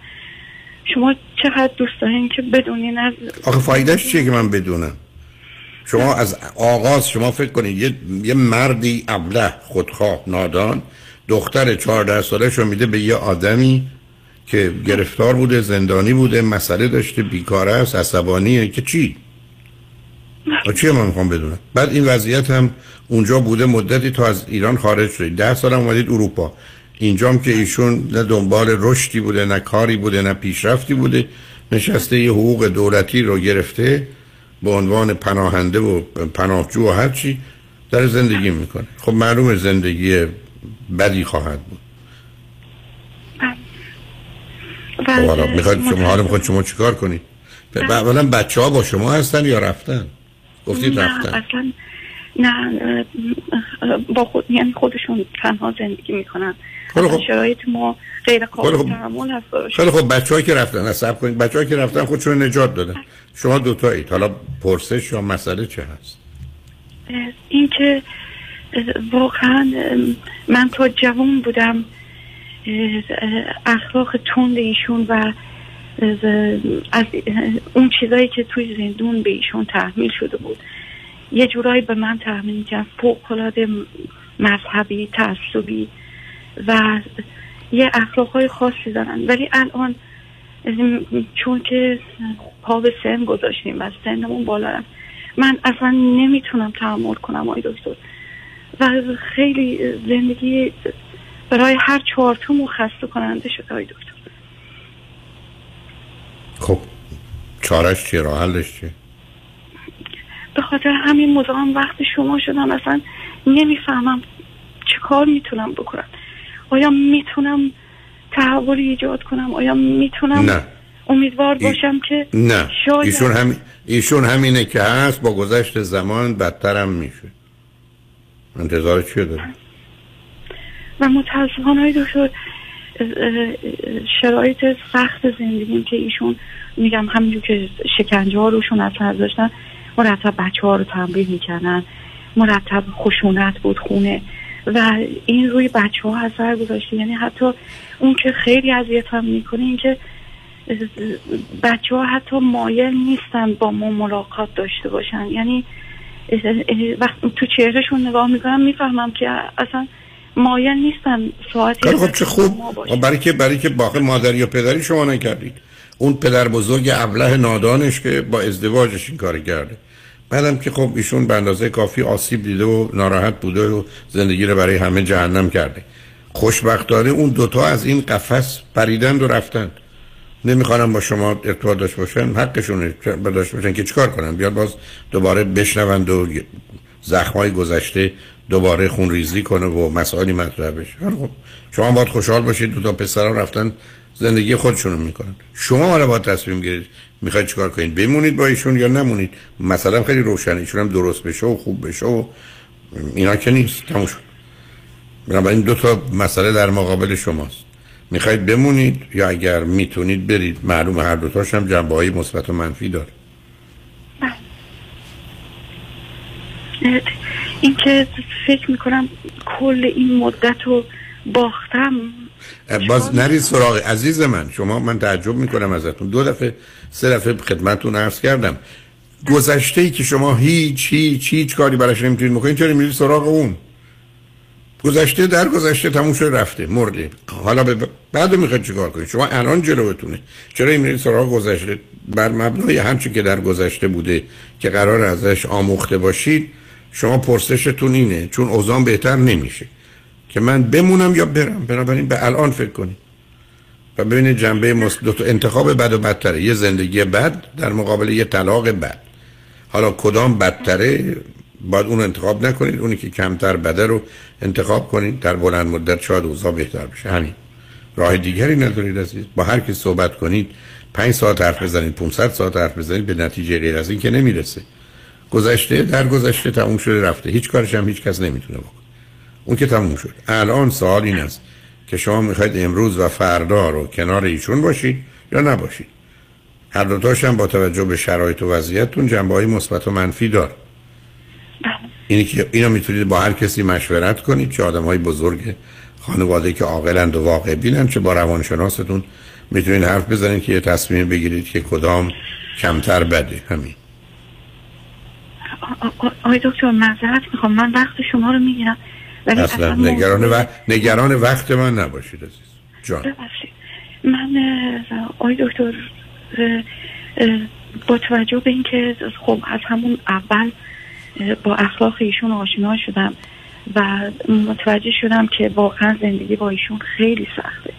شما چقدر دوست دارین که بدونین از آخه فایدهش چیه که من بدونم؟ شما از آغاز شما فکر کنید یه, یه مردی ابله خودخواه نادان دختر چهارده ساله رو میده به یه آدمی که گرفتار بوده زندانی بوده مسئله داشته بیکاره است عصبانیه که چی؟ چی من می‌خوام بدونم؟ بعد این وضعیت هم اونجا بوده مدتی تا از ایران خارج شدید. ده سال هم اومدید اروپا. اینجام که ایشون نه دنبال رشدی بوده نه کاری بوده نه پیشرفتی بوده. نشسته یه حقوق دولتی رو گرفته به عنوان پناهنده و پناهجو و هرچی در زندگی می‌کنه. خب معلوم زندگی بدی خواهد بود. خب حالا می‌خواید شما حالا می‌خواید شما چیکار کنید؟ اولا بچه ها با شما هستن یا رفتن؟ گفتید رفتن. اصلا نه با خود یعنی خودشون تنها زندگی می‌کنن. خب. شرایط ما غیر قابل خب. تحمل هست. خیلی خب بچه‌ای که رفتن حساب کنید. بچه‌ای که رفتن خودشون نجات دادن. شما دو تایید حالا پرسش یا مسئله چه هست؟ این که واقعا من تا جوان بودم اخلاق تند ایشون و از اون چیزایی که توی زندون به ایشون تحمیل شده بود. یه جورایی به من تحمیل کرد فوق مذهبی تعصبی و یه اخلاق های خاصی دارن ولی الان چون که پا به سن گذاشتیم و سنمون بالا من اصلا نمی‌تونم تحمل کنم آی دکتر. و خیلی زندگی برای هر چهارتومون خسته کننده شده آی دکتر. خب چارش چیه؟ راه حلش چیه؟ به خاطر همین مدام وقت شما شدم اصلا نمی‌فهمم چه کار می‌تونم بکنم. آیا می‌تونم تحول ایجاد کنم؟ آیا می‌تونم نه. امیدوار باشم که نه. شاید... ایشون, هم... ایشون همینه که هست با گذشت زمان بدترم میشه. انتظار چیه داره و متاسفانه های دکتر شرایط سخت زندگیم که ایشون میگم همینجور که شکنجه ها روشون اثر داشتن مرتب بچه ها رو تنبیه می‌کردن مرتب خشونت بود خونه و این روی بچه ها اثر گذاشته. یعنی حتی اون که خیلی اذیت هم می‌کنه این که بچه ها حتی مایل نیستن با ما ملاقات داشته باشن. یعنی وقتی تو چهرهشون نگاه می‌کنم می‌فهمم که اصلا مایل نیستن ساعتی خب چه خوب. برای که برای که باقی مادری یا پدری شما نکردید. اون پدر بزرگ ابله نادانش که با ازدواجش این کار کرده. بعدم که خب ایشون به اندازه کافی آسیب دیده و ناراحت بوده و زندگی رو برای همه جهنم کرده. خوشبختانه اون دوتا از این قفس پریدند و رفتند نمی‌خوانم با شما ارتباط داشت باشن حقشونه داشت باشن که چیکار کنن بیاد باز دوباره بشنوند و زخمای گذشته دوباره خون ریزی کنه و مسائلی مطرح بشه. خب شما باید خوشحال باشید دو تا پسران رفتن زندگی خودشونو می‌کنن. شما حالا باید تصمیم گیرید می‌خواید چیکار کنید بمونید با ایشون یا نمونید؟ مثلا خیلی روشن ایشون هم درست بشه و خوب بشه و اینا که نیست تموم شد. این دو تا مسئله در مقابل شماست. می‌خواید بمونید یا اگر می‌تونید برید؟ معلوم هر دوتاش هم جنبه های مثبت و منفی داره. این که فکر می‌کنم کل این مدت رو باختم. باز نرید سراغ عزیز من. شما من تعجب می‌کنم ازتون. دو دفعه سه دفعه خدمتتون عرض کردم. گذشته ای که شما هیچ هیچ هیچ کاری براش نمی‌تونید بکنید چرا میرید سراغ اون؟ گذشته در گذشته تموم شده رفته مرده حالا به بعد می‌خواد چیکار کنید؟ شما الان جلوتونه. چرا این سراغ گذشته؟ بر مبنای همچی که در گذشته بوده که قرار ازش آموخته باشید شما پرسشتون اینه چون اوزان بهتر نمیشه که من بمونم یا برم؟ بنابراین به الان فکر کنید. و ببینید جنبه دو تا انتخاب بد و بدتره. یه زندگی بد در مقابل یه طلاق بد. حالا کدام بدتره؟ باید اون انتخاب نکنید اونی که کمتر بده رو انتخاب کنید. در بلند مدت شاید اوضاع بهتر بشه. همین. راه دیگری ندارید عزیز. با هر کی صحبت کنید پنج ساعت حرف بزنید 500 ساعت حرف بزنید به نتیجه غیر از این که نمی‌رسه. گذشته در گذشته تموم شده رفته. هیچ کارش هم هیچ کس نمی‌تونه بکنه. اون که تموم شد. الان سوال این است که شما می‌خواید امروز و فردا رو کنار ایشون باشید یا نباشید؟ هر دوتاش هم با توجه به شرایط و وضعیتتون جنبه های مثبت و منفی دار. اینی که اینا می‌تونید با هر کسی مشورت کنید چه آدم های بزرگ خانواده که عاقلند و واقع بینن چه با روانشناستون می‌تونید حرف بزنید که یه تصمیم بگیرید که کدام کمتر بده. همین. آقای دکتر معذرت می‌خوام. من وقت شما رو می‌گیرم. ولی اصلا نگران, و... نگران وقت من نباشید عزیز. جان. من آقای دکتر با توجه به اینکه خب از همون اول با اخلاق ایشون آشنا شدم و متوجه شدم که واقعا زندگی با ایشون خیلی سخته.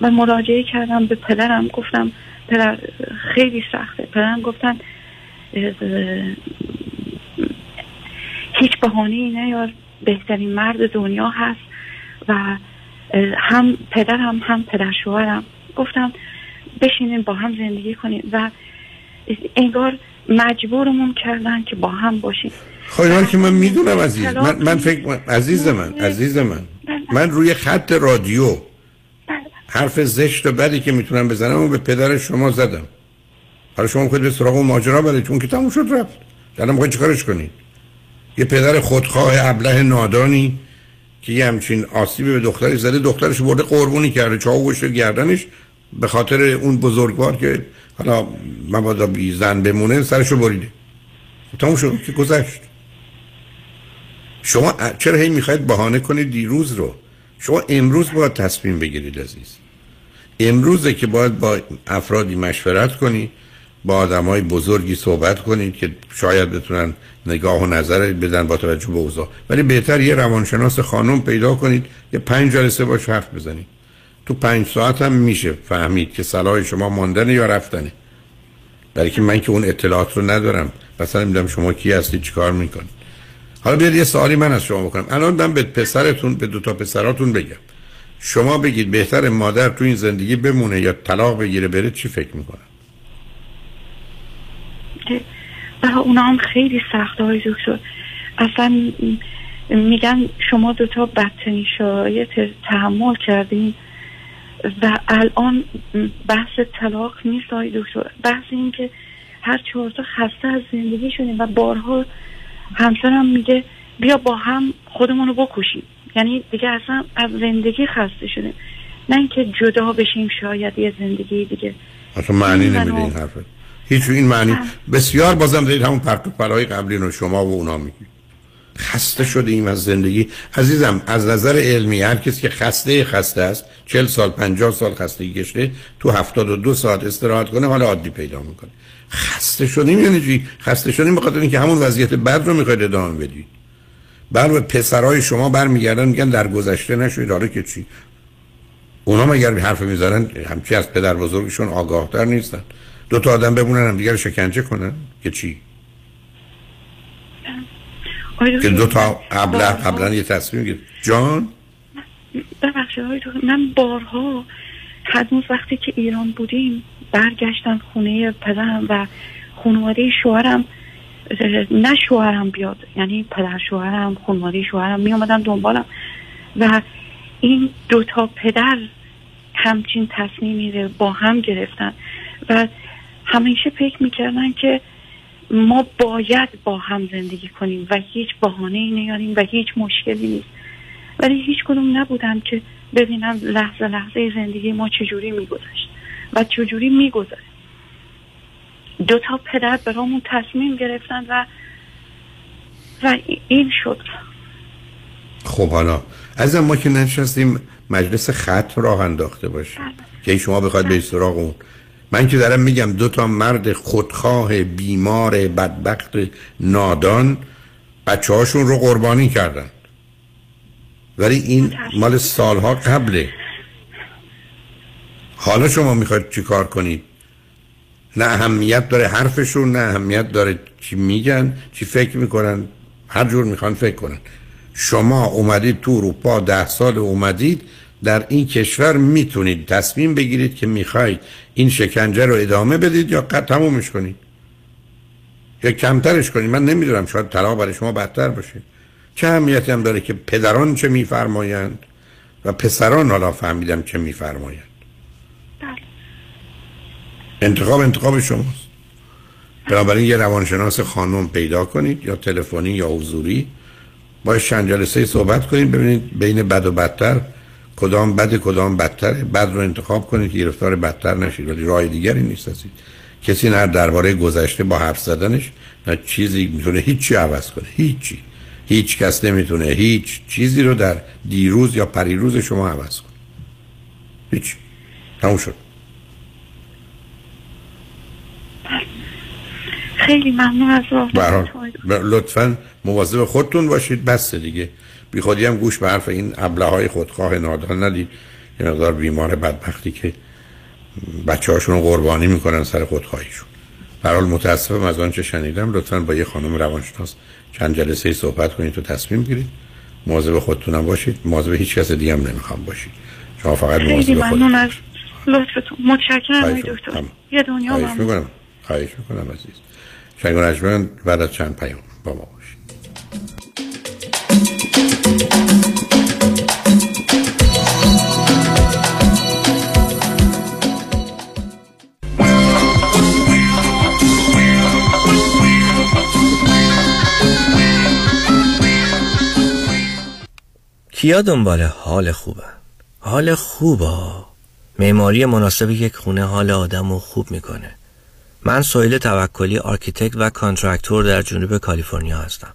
و مراجعه کردم به پدرم گفتم پدر خیلی سخته. پدرم گفتن هیچ بهانه نیار بهترین مرد دنیا هست و هم پدرم هم پدر شوهرم. گفتم بشینیم با هم زندگی کنیم و انگار مجبورمون کردن که با هم باشیم. خواهی که من می‌دونم عزیز. من, من فکر عزیز من عزیز من. من روی خط رادیو حرف زشت و بدی که می‌تونم بزنم و به پدر شما زدم. حالا شما خود به سراغ و ماجرا برید چون که تموم شد رفت. الان می‌خواید چیکارش کنید؟ یه پدر خودخواه ابله نادانی که یه همچین آسیبی به دختری زده دخترش برده قربونی کرده چاو گردنش به خاطر اون بزرگوار که حالا مبادا بی زن بمونه سرشو بریده. تموم شد که گذشت. شما چرا هی می‌خواید بهانه کنید دیروز رو؟ شما امروز باید تصمیم بگیرید عزیز. امروزه که باید با افرادی مشورت کنید با آدم های بزرگی صحبت کنید که شاید بتونن نگاه و نظر بدن با توجه به اوضاع. ولی بهتر یه روانشناس خانم پیدا کنید یه پنج جلسه باش حرف بزنید. تو پنج ساعت هم میشه فهمید که صلاح شما ماندن یا رفتنه. برای که من که اون اطلاعات رو ندارم. مثلا می‌دونم شما کی هستی چیکار می‌کنید حالا بیاد یه سوالی من از شما بکنم. الان من به پسرتون به دو تا پسراتون بگم. شما بگید بهتر مادر تو این زندگی بمونه یا طلاق بگیره بره چی فکر می‌کنن برای اونا هم خیلی سخت های دکتر اصلا میگن شما دوتا بدترین شرایط تحمل کردین و الان بحث طلاق نیست های دکتر بحث این که هر چهارتا خسته از زندگی شدیم و بارها همسرم میگه بیا با هم خودمون رو بکشیم. یعنی دیگه اصلا از زندگی خسته شدیم نه اینکه جدا بشیم شاید یه زندگی دیگه. اصلا معنی نمیده این حرفه. هیچ این معنی بسیار بازم دارید همون پرتو پرهای قبلی رو شما و اونا میگید. خسته شدیم از زندگی. عزیزم از نظر علمی هر کسی که خسته خسته است چل سال پنجاه سال خستگی کشته تو هفتاد و دو ساعت استراحت کنه حالا عادی پیدا می‌کنه. خسته شدیم یعنی چی؟ خسته شدیم بخاطر اینکه همون وضعیت بد رو می‌خواید ادامه بدید. بر پسرای شما برمیگردن میگن در گذشته نشوید. حالا که چی؟ اونا مگر حرف می‌زنن همچی از پدر بزرگشون آگاهتر نیستن. دو تا آدم بمونن هم دیگر شکنجه کنن. که چی؟ که دو تا قبلا قبلا یه تصمیم گرفت. جان؟ ببخشید من بارها هنوز وقتی که ایران بودیم برگشتم خونه پدرم و خانواده شوهرم نه شوهرم بیاد یعنی پدر شوهرم خانواده شوهرم می آمدن دنبالم. و این دوتا پدر همچین تصمیمی رو با هم گرفتن. و همیشه فکر می‌کردن که ما باید با هم زندگی کنیم و هیچ بحانه ای نیاریم و هیچ مشکلی نیست. ولی هیچ کدوم نبودن که ببینم لحظه لحظه زندگی ما چجوری میگذشت و چجوری میگذره. دو تا پدر برامون تصمیم گرفتن و و این شد. خب حالا از ما که نشستیم مجلس خط راه انداخته باشه که شما بخواید به سراغ اون. من که دارم میگم دو تا مرد خودخواه بیمار بدبخت نادان بچه هاشون رو قربانی کردن. ولی این مال سالها قبله. حالا شما می‌خواید چی کار کنید؟ نه اهمیت داره حرفشون نه اهمیت داره چی میگن چی فکر می‌کنن. هر جور می‌خوان فکر کنن. شما اومدید تو اروپا ده سال اومدید در این کشور می‌تونید تصمیم بگیرید که می‌خواید این شکنجه رو ادامه بدید یا قد تمومش کنید. یا کمترش کنید. من نمی‌دونم شاید طلاق برای شما بدتر باشه. چه اهمیتی هم داره که پدران چه میفرمایند و پسران حالا فهمیدم چه میفرمایند؟ انتخاب انتخاب شماست. بنابراین یه روانشناس خانم پیدا کنید یا تلفنی یا حضوری. با چند جلسه صحبت کنید ببینید بین بد و بدتر کدام بد کدام بدتر بد رو انتخاب کنید که گرفتار بدتر نشید. ولی راه دیگری نیست هستید کسی نه درباره گذشته با حرف زدنش نه چیزی می‌تونه هیچی عوض کنه. هیچی. هیچ کس نمی‌تونه هیچ چیزی رو در دیروز یا پریروز شما عوض کنه. هیچ. تموم شد. خیلی ممنون از لطفا مواظب خودتون باشید. بس دیگه. بی خودی هم گوش به حرف این ابله های خودخواه نادان ندید. یه مقدار بیمار بدبختی که بچه هاشون قربانی می‌کنن سر خودخواهیشون. برحال متاسفم از آنچه شنیدم لطفا با یه خانم روانشناس چند جلسه صحبت کنید و تصمیم گیرید. مواظب خودتونم باشید. مواظب هیچ کس دیگه هم نمی‌خوام باشید. شما فقط مواظب ممنون از لطفتون. متشکرم دکتر. یه دنیا خواهش می‌کنم. خواهش می‌کنم عزیز. شنگ بعد از چند پیام با ما باشید. کیا دنبال حال خوبه؟ حال خوبه. معماری مناسب یک خونه حال آدم رو خوب می‌کنه. من سویل توکلی architect و contractor در جنوب کالیفرنیا هستم.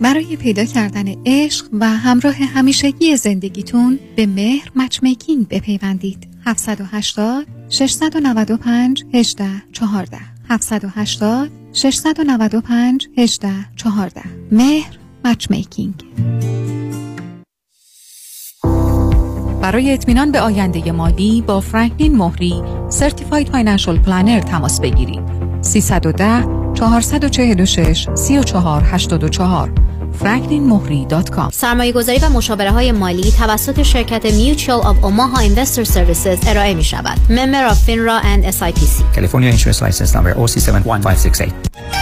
برای پیدا کردن عشق و همراه همیشگی زندگیتون به مهر مچمیکینگ بپیوندید. 780 695 18 14 780 695 18 14 مهر matchmaking برای اطمینان به آینده مالی با فرانکلین مهری certified financial planner تماس بگیرید. 310 446 3484 franklinmohri.com سرمایه گذاری و مشاوره های مالی توسط شرکت Mutual of Omaha Investor Services ارائه می شود. Member of FINRA and SIPC. California Insurance License Number OC71568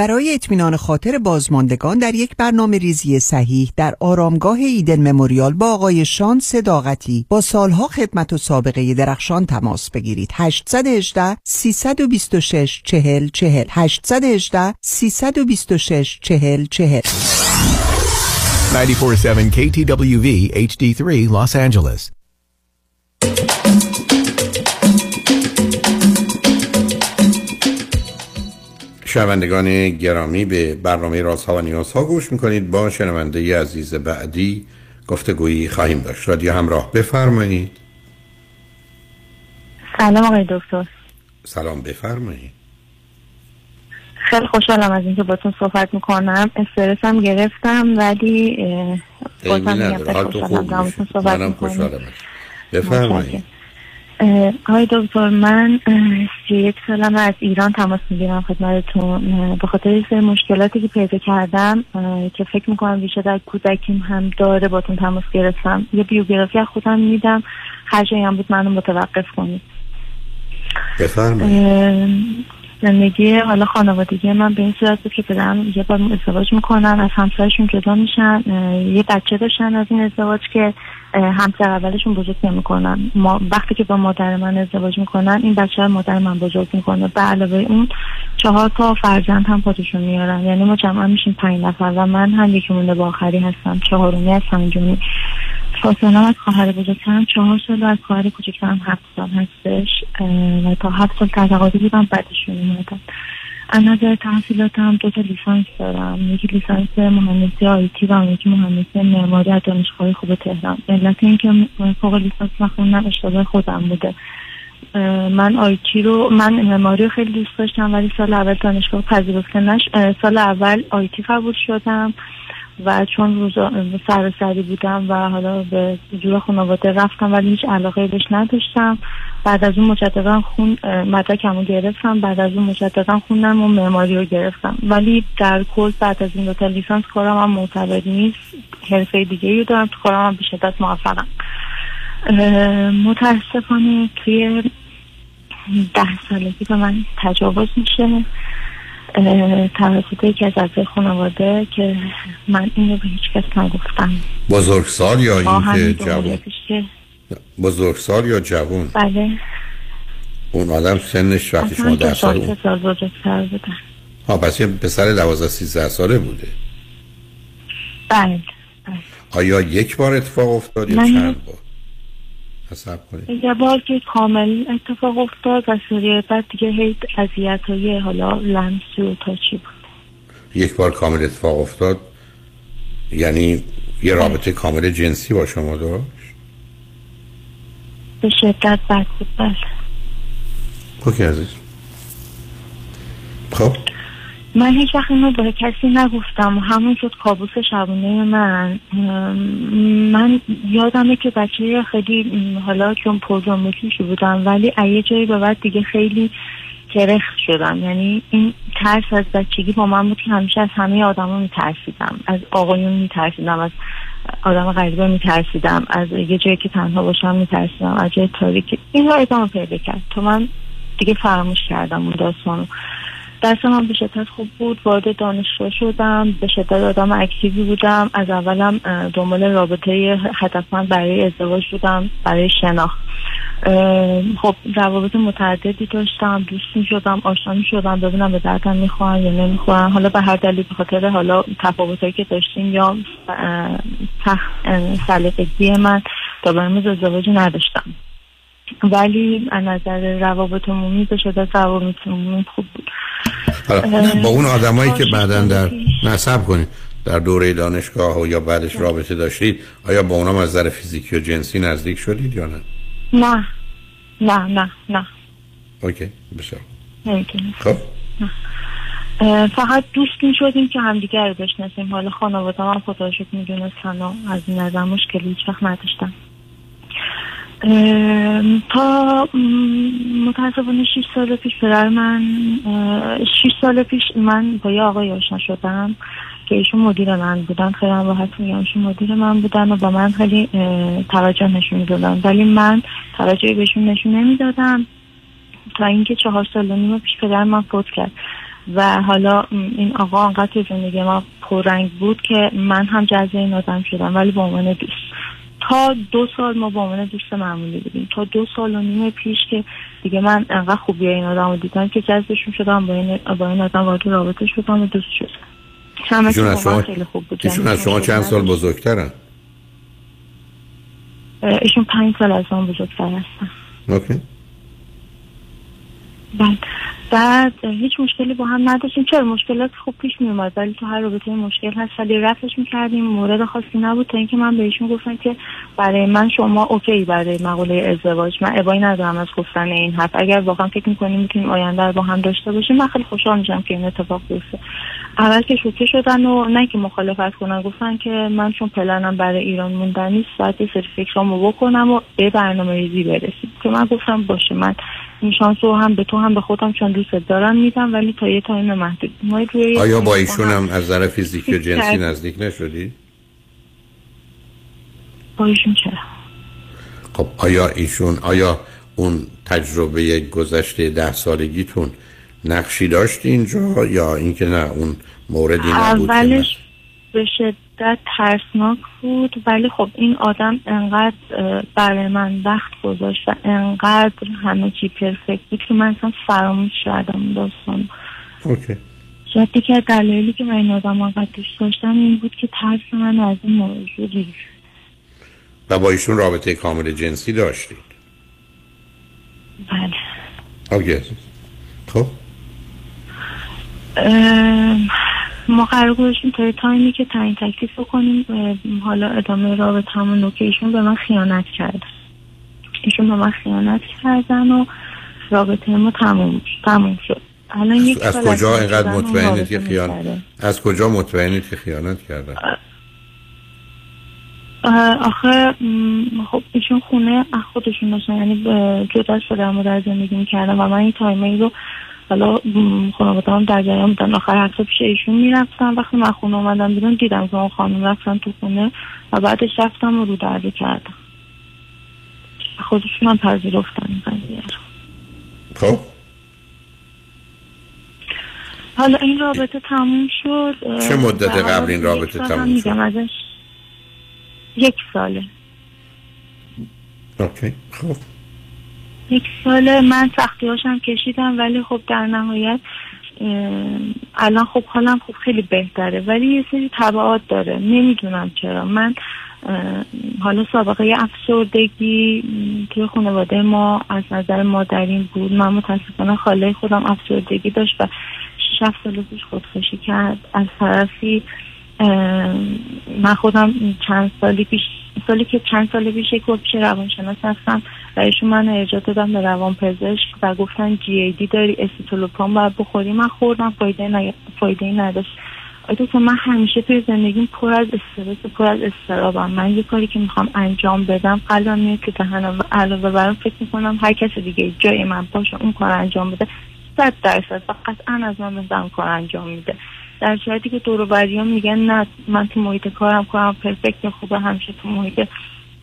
برای اطمینان خاطر بازماندگان در یک برنامه ریزی صحیح در آرامگاه ایدن مموریال با آقای شان صداقتی با سالها خدمت و سابقه درخشان تماس بگیرید. 818 326 40 40 818 326 40 40 947 KTWV HD3 Los Angeles. شنوندگان گرامی به برنامه رازها و نیازها گوش می‌کنید. با شنونده عزیز بعدی گفتگویی خواهیم داشت. رادیو همراه بفرمایید. سلام آقای دکتر. سلام بفرمایید. خیلی خوشحالم از اینکه باتون صحبت می‌کنم. استرسم گرفتم ولی میگم خوشحالم خوب باتون صحبت می‌کنم خوشحالم بفرمایید. آقای دکتر من سی یک سالم از ایران تماس می‌گیرم خدمتتون. به خاطر سری مشکلاتی که پیدا کردم که فکر می‌کنم بیشتر در کودکیم هم داره باتون تماس گرفتم. یه بیوگرافی از خودم میدم. هر جایی هم بود منو متوقف کنید. بفرمایید. زندگی حالا خانوادگی من به این صورت که پدرم یه بار ازدواج می‌کنن از همسرشون جدا میشن یه بچه داشتن از این ازدواج که همسر اولشون بزرگ نمی‌کنن. ما وقتی که با مادر من ازدواج می‌کنن این بچه مادر من بزرگ می‌کنه. به علاوه اون چهار تا فرزند هم خودشون میارن. یعنی ما جمعا میشیم پنج نفر و من هم یکی مونده با آخری هستم. چهارمی هستم اینجوری. فاصله از خواهر بزرگترم. چهار سال و از خواهر کوچکترم هفت سال هستش. و تا هفت سال تقاضی بودم بعدشون اومدم. از نظر تحصیلاتم دو تا لیسانس دارم. یکی لیسانس مهندسی آیتی و یکی مهندسی معماری از دانشگاه خوب تهران. علت اینکه فوق لیسانس نخوندم اشتباه خودم بوده. من آیتی رو من معماری رو خیلی دوست داشتم ولی سال اول دانشگاه پذیرفته نش سال اول آیتی قبول شدم. و چون روزا سر سری بودم و حالا به جور خانواده رفتم ولی هیچ علاقه بهش نداشتم. بعد از اون مجددا خون مدرکم رو گرفتم. بعد از اون مجددا خوندم و معماری رو گرفتم. ولی در کل بعد از این دو تا لیسانس کارم هم معتبر نیست. حرفه دیگه رو دارم. تو کارم هم به شدت موفقم متاسفانه توی ده سالگی به من تجاوز میشه. توسط یکی از اعضای خانواده که من اینو به هیچ کس نگفتم. بزرگسال یا اینکه دو جوان؟ که بزرگسال یا جوان؟ بله. اون آدم سنش وقتی شما ده سال سال اون سه سال بزرگتر بودن. ها پس یه پسر دوازده سیزده ساله بوده. بله آیا یک بار اتفاق افتاد یا چند بار؟ یه بار که کامل اتفاق افتاد و سری بعد دیگه هی اذیت های حالا لمسی و تاچی بود. یک بار کامل اتفاق افتاد. یعنی یه رابطه کامل جنسی با شما داشت؟ به شدت بد بود بله. اوکی عزیز. خب. من هیچ وقت اینو به کسی نگفتم. همون شد کابوس شبونه من. من یادمه که بچه خیلی حالا چون پرزاموتیشی بودم ولی از یه جایی به بعد دیگه خیلی کرخ شدم. یعنی این ترس از بچگی با من بود که همیشه از همه آدما میترسیدم. از آقایون میترسیدم. از آدم غریبه میترسیدم. از یه جایی که تنها باشم میترسیدم. از جای تاریکی. این رو ادامه پیدا کرد. تو من دیگه فراموش کردم اون داستانو. درس من به شدت خوب بود. وارد دانشگاه شدم. به شدت آدم اکتیوی بودم. از اولم دنبال رابطه هدفمند برای ازدواج بودم برای شناخت. خب روابط متعددی داشتم. دوست می شدم آشنا می شدم ببینم به دردم می‌خورن یا نمی‌خورن. حالا به هر دلیل به خاطر حالا تفاوتایی که داشتیم یا سلیقگی من تا برمز ازدواجی نداشتم. ولی از نظر روابط عمومی به شدت روابط عمومی خوب بود. با اون آدمایی که بعدا در. نصب کنید. در دوره دانشگاه و یا بعدش رابطه داشتید آیا با اونام از نظر فیزیکی و جنسی نزدیک شدید یا نه؟ نه. نه نه نه. اوکی بسیار خب. فقط دوست می شدیم که همدیگر رو بشناسیم. حالا خانواده هم خدا رو شکر می‌دونستن و از این نظر مشکلی هیچ وقت نداشتم تا متاسفانه 6 سال پیش پدر من 6 سال پیش من با یه آقای آشنا شدم که ایشون مدیر من بودن. خیلی هم راحت میگم ایشون مدیر من بودن و با من خیلی توجه نشون می‌دادن. ولی من توجهی بهشون نشون نمی‌دادم. تا اینکه چهار سال و نیم پیش پدر من فوت کرد. و حالا این آقا انقدر زندگی ما پررنگ بود که من هم جذب این آدم شدم ولی به عنوان دوست. تا دو سال ما به عنوان دوست معمولی بودیم. تا دو سال و نیم پیش که دیگه من انقدر خوبی این آدم رو دیدم که جذبشون شدم با این, با این آدم وارد رابطه شدم و دوست شدم. ایشون چیز از شما خیلی خوب بود. ایشون یعنی از شما چند سال بزرگترن؟ ایشون پنج سال از من بزرگتر هستن. اوکی. بعد بعد هیچ مشکلی با هم نداشتیم. چرا؟ مشکلات خوب پیش می اومد ولی تو هر رابطه مشکل هست. ولی رفعش می‌کردیم مورد خاصی نبود. تا اینکه من بهشون گفتم که برای من شما OK برای مقوله ازدواج. من ابایی ندارم از گفتن این حرف. اگر واقعا فکر می‌کنیم می‌تونیم آینده رو با هم داشته باشیم من خیلی خوشحال میشم که این اتفاق بیفته. اول که شوکه شدن و نه که مخالفت کنن گفتن که من چون پلنم برای ایران موندن نیست باید یه سری فکرامو بکنم و به برنامه ریزی برسیم. که من گفتم باشه من این شانس رو هم به تو هم به خودم چون دوست دارم میدم ولی تا یه time محدود ما روی آیا با ایشون هم از نظر فیزیکی و جنسی. نزدیک نشدی؟ با ایشون چرا خب آیا ایشون آیا اون تجربه گذشته ده سالگیتون نقشی داشت اینجا یا اینکه نه اون موردی نبود اولش به شدت ترسناک بود ولی خب این آدم انقدر برای من وقت گذاشت و انقدر همه چی پرفکت بود که من اصلا فراموش کردم داستان اوکی. شاید یکی از دلایلی که من این آدم انقدر دوست داشتم این بود که ترس من از این موضوع ریخت. و با ایشون رابطه کامل جنسی داشتید. بله. اوکی. خب. ما قرار گذاشتیم تا تایمی که تعیین تکلیف بکنیم حالا ادامه رابطه همون ایشون به من خیانت کرد ایشون به من خیانت کردن و رابطه ما تموم تموم شد. الان یک از کجا این اینقدر مطمئنید که خیانت. از کجا مطمئنید که خیانت کردن؟ اه، آخه خب ایشون خونه از خودشون داشتن یعنی جدا شدم و در زندگی می‌کردم و من این تایمه رو حالا خانواده هم در جریان بودن. آخر هفته پیش ایشون می‌رفتم وقتی من خونه اومدم بیرون دیدم که اون خانم رفتن تو خونه و بعدش رفتم و رو درد کردم. خودشون هم پذیرفتن این قضیه. خب. حالا این رابطه تموم شد. چه مدت قبل این رابطه تموم شد؟ ازش یک ساله. اوکی خب. یک ساله من سختی هاشم کشیدم ولی خب در نهایت الان خب حالم خب خیلی بهتره. ولی یه سری تبعات داره. نمی‌دونم چرا. من حالا سابقه افسردگی توی خانواده ما از نظر مادرین بود. من متاسفانه خاله خودم افسردگی داشت و هفت سال پیش خودکشی کرد. از طرفی من خودم چند سالی پیش سالی که چند سال پیش یک پیش روانشناس هستم و ایشون من ارجاع دادم به روان پزشک و گفتن جی ای دی داری استیتولوپرام باید بخوری. من خوردم فایده ن... فایده نداشت. آیدو من همیشه توی زندگیم پر از استرس پر از استرابم. من یه کاری که می‌خوام انجام بدم قلبم میاد که دهنم علاوه برام فکر می‌کنم هر کس دیگه جای من باشه اون کار انجام بده صد درصد. و قطعا از من بهتر کار انجام میده. در صورتی که دور و میگن نه من تو محیط کارم کارم پرفکت خوبه همیشه تو محیط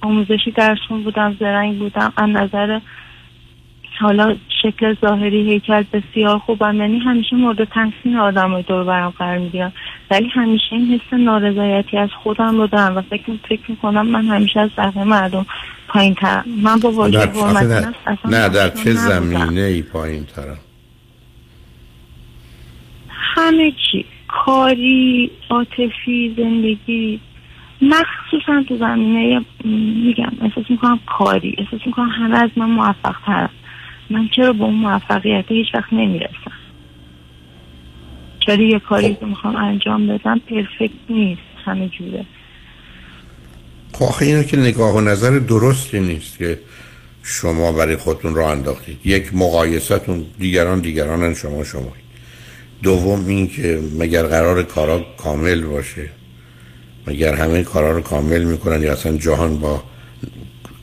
آموزشی درسون بودم زرنگ بودم. از نظر حالا شکل ظاهری هیکل بسیار خوبم. یعنی همیشه مورد تحسین آدم های دور برم قرار می‌گیرم. ولی همیشه این حس نارضایتی از خودم رو دارم و فکر فکر می‌کنم من همیشه از بقیه مردم پایین ترم من با واجه نه, نه در چه زمینه ای پایین ترم همه چی. کاری عاطفی زندگی مخصوصا تو زمینه میگم احساس می‌کنم کاری احساس می‌کنم همه از من موفق ترم من چرا به اون موفقیت هیچ وقت نمی‌رسم؟ چرا یه کاری که می‌خوام انجام بدم؟ پرفکت نیست همه جوره. خب آخه که نگاه و نظر درستی نیست که شما برای خودتون را انداختید. یک مقایستون دیگران دیگرانن شما شما دوم این که مگر قرار کارا کامل باشه مگر همه کارا رو کامل می‌کنن یا اصلا جهان با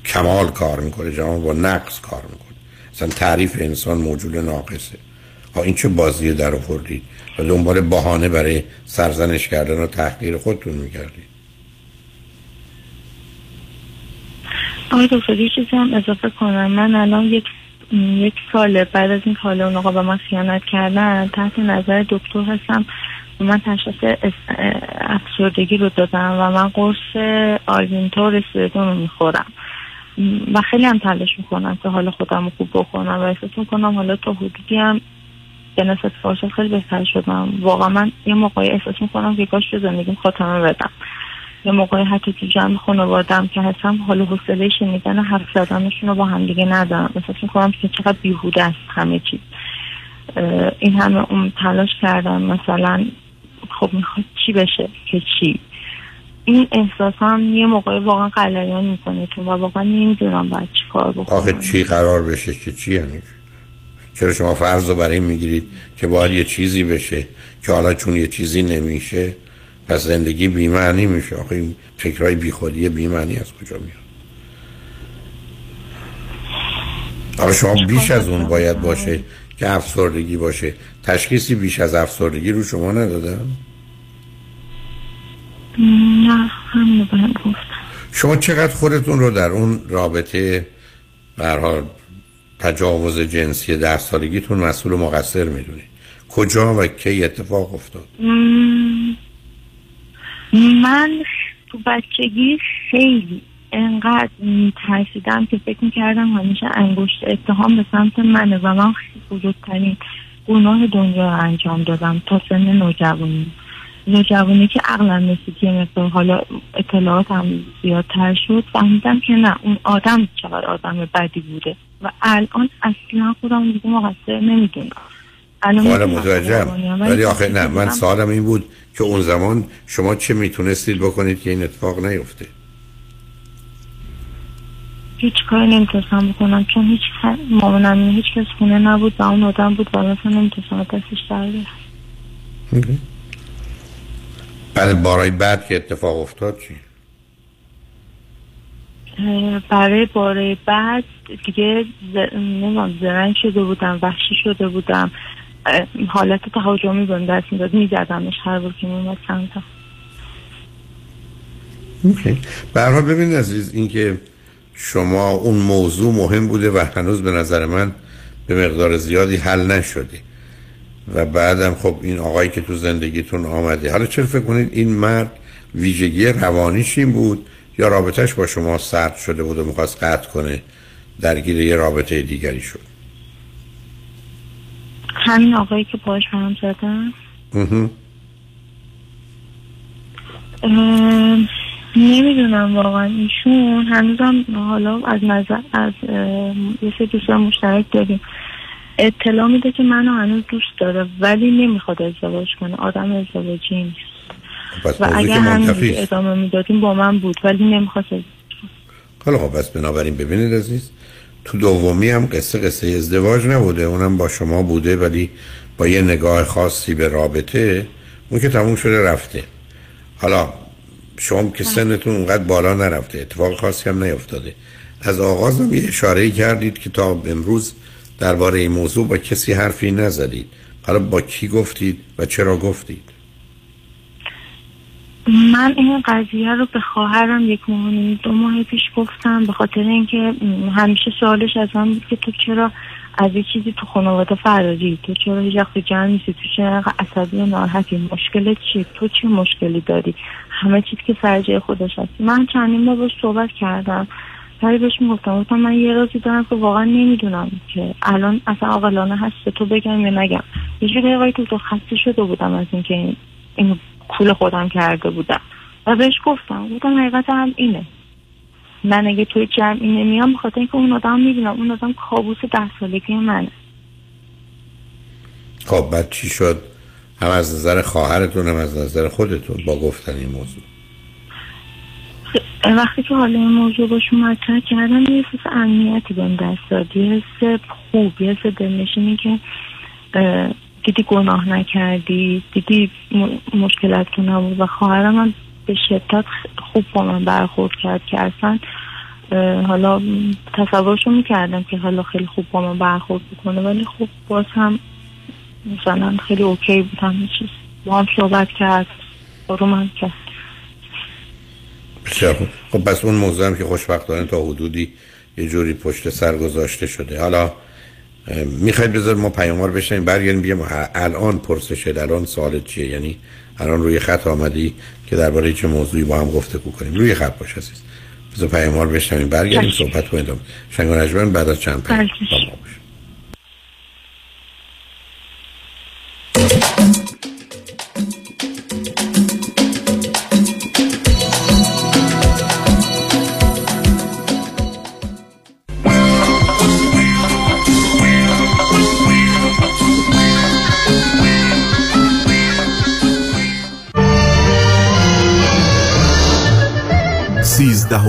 کمال کار می‌کنه جهان با نقص کار می‌کنه؟ اصلا تعریف انسان موجود ناقصه. ها این چه بازی در آوردید؟ و دنبال بهانه برای سرزنش کردن و تحقیر خودتون می‌کردید. آقای دکتر یه چیزی هم اضافه کنم. من الان یک یک سال بعد از این حالا اون آقا به من خیانت کردن تحت نظر دکتر هستم. و من تشخیص افسردگی رو دادم و من قرص آلونتا و ریسپریدون رو می‌خورم. و خیلی هم تلاش می‌کنم که حالا خودم رو خوب بکنم و احساس می‌کنم حالا تا حدودی هم به نسبت خیلی بهتر شدم. واقعا من یه موقعی احساس می‌کنم که کاش به زندگیم خاتمه بدم. یه موقعی حتی تو جمع خانوادم که هستم حالا حوصله شنیدن حرف زدنشون رو با هم دیگه ندارم احساس می‌کنم که چقدر بیهوده است همه چیز. این همه اون تلاش کردم مثلا خب می‌خواد چی بشه که چی. این احساس هم یه موقعی واقعا قلقان می‌کنه تو و واقعا نمی‌دونم باید چی کار بکنم. آخه چی قرار بشه که چی یعنی؟ چرا شما فرض رو برای می‌گیرید که باید یه چیزی بشه که حالا چون یه چیزی نمیشه؟ پس زندگی بیمعنی میشه. آخه این فکرهای بیخودی بیمعنی از کجا میاد؟ آخه شما بیش از اون باید باشه که افسردگی باشه. تشخیصی بیش از افسردگی رو شما ندادم نه همینو گفتم. شما چقدر خودتون رو در اون رابطه برحال تجاوز جنسی در سالگیتون مسئول و مقصر می‌دونید. کجا و کی اتفاق افتاد؟ من تو بچگی خیلی انقدر میترسیدم که فکر می‌کردم همیشه انگشت اتهام به سمت منه و من بزرگترین گناه دنیا رو انجام دادم تا سن نوجوانی. نوجوانی که عقلم رسید یه مقدار حالا اطلاعات هم زیادتر شد فهمیدم که نه اون آدم چقدر آدم بدی بوده. و الان اصلا خودم دیگه مقصر نمی‌دونم. حالا متوجهم. ولی آخه نه من سوالم این بود که اون زمان شما چه می‌تونستید بکنید که این اتفاق نیفته؟ هیچ کاری نمی‌تونستم بکنم چون هیچ مامانم هیچ کس خونه نبود و اون آدم بود و مثلا نمی‌تونستم دستش در بعد بارای بعد که اتفاق افتاد چی؟ برای باره بعد دیگه نمیم زرنگ شده بودم وحشی شده بودم. حالت تهاجمی بهم دست می‌داد میزدمش هر بود که میمد سمتا برها ببین عزیز اینکه شما اون موضوع مهم بوده و هنوز به نظر من به مقدار زیادی حل نشده. و بعدم خب این آقایی که تو زندگیتون آمده. حالا چرا فکر کنید این مرد ویژگی روانیش این بود یا رابطهش با شما سرد شده بود و می‌خواست قطع کنه درگیر یه رابطه دیگری شد؟ همین آقایی که باش هم زدن؟ نمی‌دونم واقعا. ایشون هنوزم حالا از نظر از یه سه دوستان مشترک داریم. اطلاع میده که منو هنوز دوست داره ولی نمی‌خواد ازدواج کنه. آدم ازدواجی نیست. و اگه همین ادامه می‌دادیم با من بود ولی نمی‌خواد حالا خب پس بنابراین ببینید عزیز. تو دومی هم قصه قصه ازدواج نبوده. اونم با شما بوده ولی با یه نگاه خاصی به رابطه. اون که تموم شده رفته. حالا شما که سنتون اونقدر بالا نرفته اتفاق خاصی هم نیفتاده. از آغاز هم یه اشاره کردید که تا امروز درباره این موضوع با کسی حرفی نزدید. حالا با کی گفتید و چرا گفتید؟ من این قضیه رو به خواهرم یک ماه دو ماه پیش گفتم به خاطر اینکه همیشه سوالش از من بود که تو چرا از یه چیزی تو خانواده فراری؟ تو چرا هیچ وقت جمع نیستی؟ تو چرا عصبی و ناراحتی؟ مشکل چی؟ تو چه مشکلی داری؟ همه چیز که سر خودش هست من چندین بار باش صحبت کردم. ولی بهش می‌گفتم گفتم من یه رازی دارم که واقعا نمی‌دونم که الان اصلا اولانه هست تو بگم یا نگم. یه جوری تو خسته شده بودم از اینکه این, این کول خودم کرده بودم. و بهش گفتم گفتم حقیقت هم اینه. من اگه توی جمعی نمیام بخاطر اینکه اون آدم می‌بینم اون آدم کابوس ده سالگی منه. خب بعد چی شد؟ هم از نظر خواهرتون هم از نظر خودتون با گفتن این موضوع. وقتی که حالا این موضوع باشون مطرح کردم یه حس امنیتی بهم دست داد. یه حس خوب یه حس دلنشینی که دیدی گناه نکردی؟ دیدی مشکلات که نبود؟ و خواهرم هم به شدت خوب با من برخورد کرد که اصلا حالا تصورشو می‌کردم که حالا خیلی خوب با من برخورد بکنه ولی خوب باز هم مثلا خیلی اوکی بود همه چیز. با هم صحبت کرد رو من کرد. خب پس اون موضوع هم که خوشبختانه تا حدودی یه جوری پشت سر گذاشته شده. حالا می‌خواید بذار ما پیاموار بشنیم برگردیم بگیم الان پرسشه الان سوال چیه؟ یعنی الان روی خط آمدی که درباره چه موضوعی با هم گفته کنیم. روی خط باش عزیز. بذار پیاموار بشنیم برگردیم صحبت کنیم. شنگ بعد از چند پیام.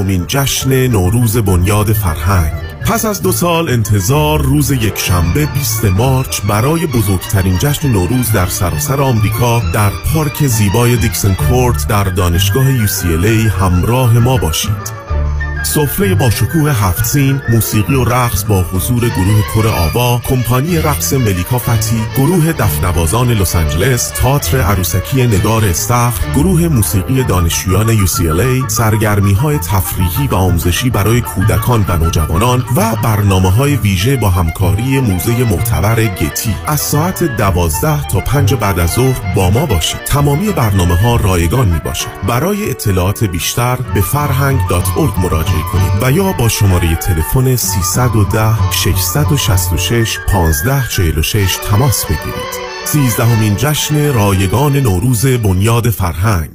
سیزدهمین جشن نوروز بنیاد فرهنگ. پس از دو سال انتظار روز یک شنبه 20 مارچ برای بزرگترین جشن نوروز در سراسر آمریکا در پارک زیبای دیکسن کورت در دانشگاه UCLA همراه ما باشید. سفره با شکوه هفت سین موسیقی و رقص با حضور گروه کر آوا کمپانی رقص ملیکا فتی گروه دفنوازان لس آنجلس تئاتر عروسکی نگار استخر گروه موسیقی دانشجویان UCLA سرگرمی های تفریحی و آموزشی برای کودکان و نوجوانان و برنامه های ویژه با همکاری موزه معتبر گتی از ساعت دوازده تا پنج بعد از ظهر با ما باشید. تمامی برنامه ها رایگان می باشد برای اطلاعات بیشتر به فرهنگ.org مراجعه کنید و یا با شماره تلفن 310 666 1546 تماس بگیرید. سیزدهمین جشن رایگان نوروز بنیاد فرهنگ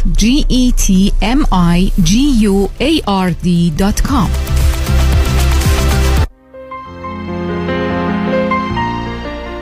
G E T M I G U A R D.com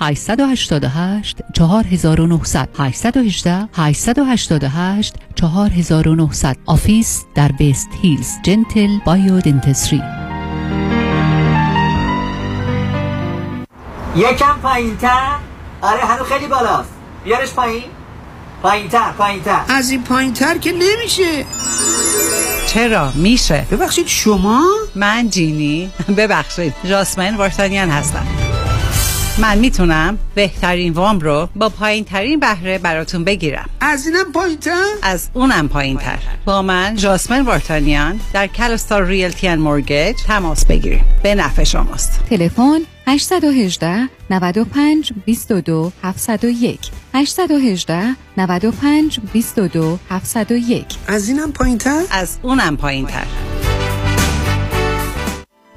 888 4900 818 888 4900 office در West Hills. Gentle Biodentistry. یکم پایین تر آره هنو خیلی بالاست. بیارش پایین. پایین تر پایین تر از این پایین تر که نمیشه. چرا؟ میشه. ببخشید شما؟ من جینی. ببخشید. جاسمن وارتانیان هستم. من می‌تونم بهترین وام رو با پایین ترین بهره براتون بگیرم. از اینم پایین؟ از اونم پایین تر با من جاسمن وارتانیان در کلستار ریلتی ان مورگیج تماس بگیریم به نفع شماست. تلفن 818 95 22 701 818 95 22 701 از اینم پایین تر؟ از اونم پایین تر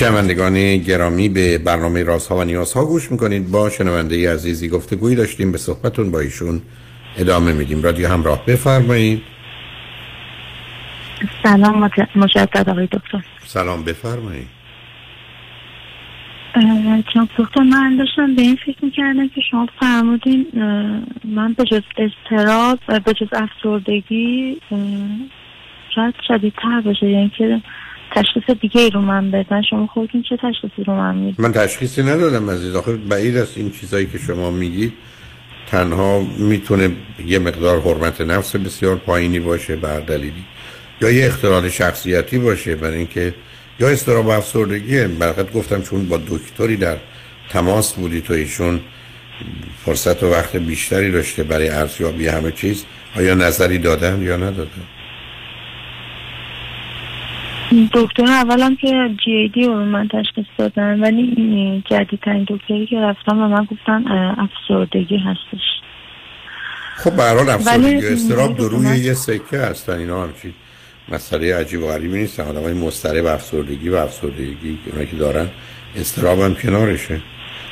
شنوندگان گرامی به برنامه رازها و نیازها گوش می‌کنید. با شنونده عزیزی گفتگویی داشتیم. به صحبتون با ایشون ادامه میدیم. رادیو همراه بفرمایید. سلام مجدد آقای دکتر. سلام بفرمایید. چون دکتر من داشتم به این فکر می‌کردم که شما فرمودین من به جز استراب و به جز افسردگی شاید شدیدتر باشه. یعنی که تشخیص دیگه ای رو من بدن شما خودتون چه تشخیصی رو من می‌دید؟ من تشخیصی ندادم عزیز. آخر بعید است این چیزایی که شما میگید تنها می‌تونه یه مقدار حرمت نفس بسیار پایینی باشه بر دلیلی یا یه اختلال شخصیتی باشه برای اینکه یا استراب و افسردگیه برقت گفتم چون با دکتری در تماس بودی تو ایشون فرصت و وقت بیشتری داشته برای ارزیابی همه چیز. آیا نظری دادن یا ندادن؟ دکتر اولم که جی دی رو من تشخیص دادن ولی جدیدترین دکتری که رفتم و من گفتن افسردگی هستش. خب به افسردگی و استراب دو روی یه سکه هستن اینا همچی مسئله عجیب و غریبی نیستن. مستره و افسردگی و افسردگی اونایی که دارن استراب هم کنارشه.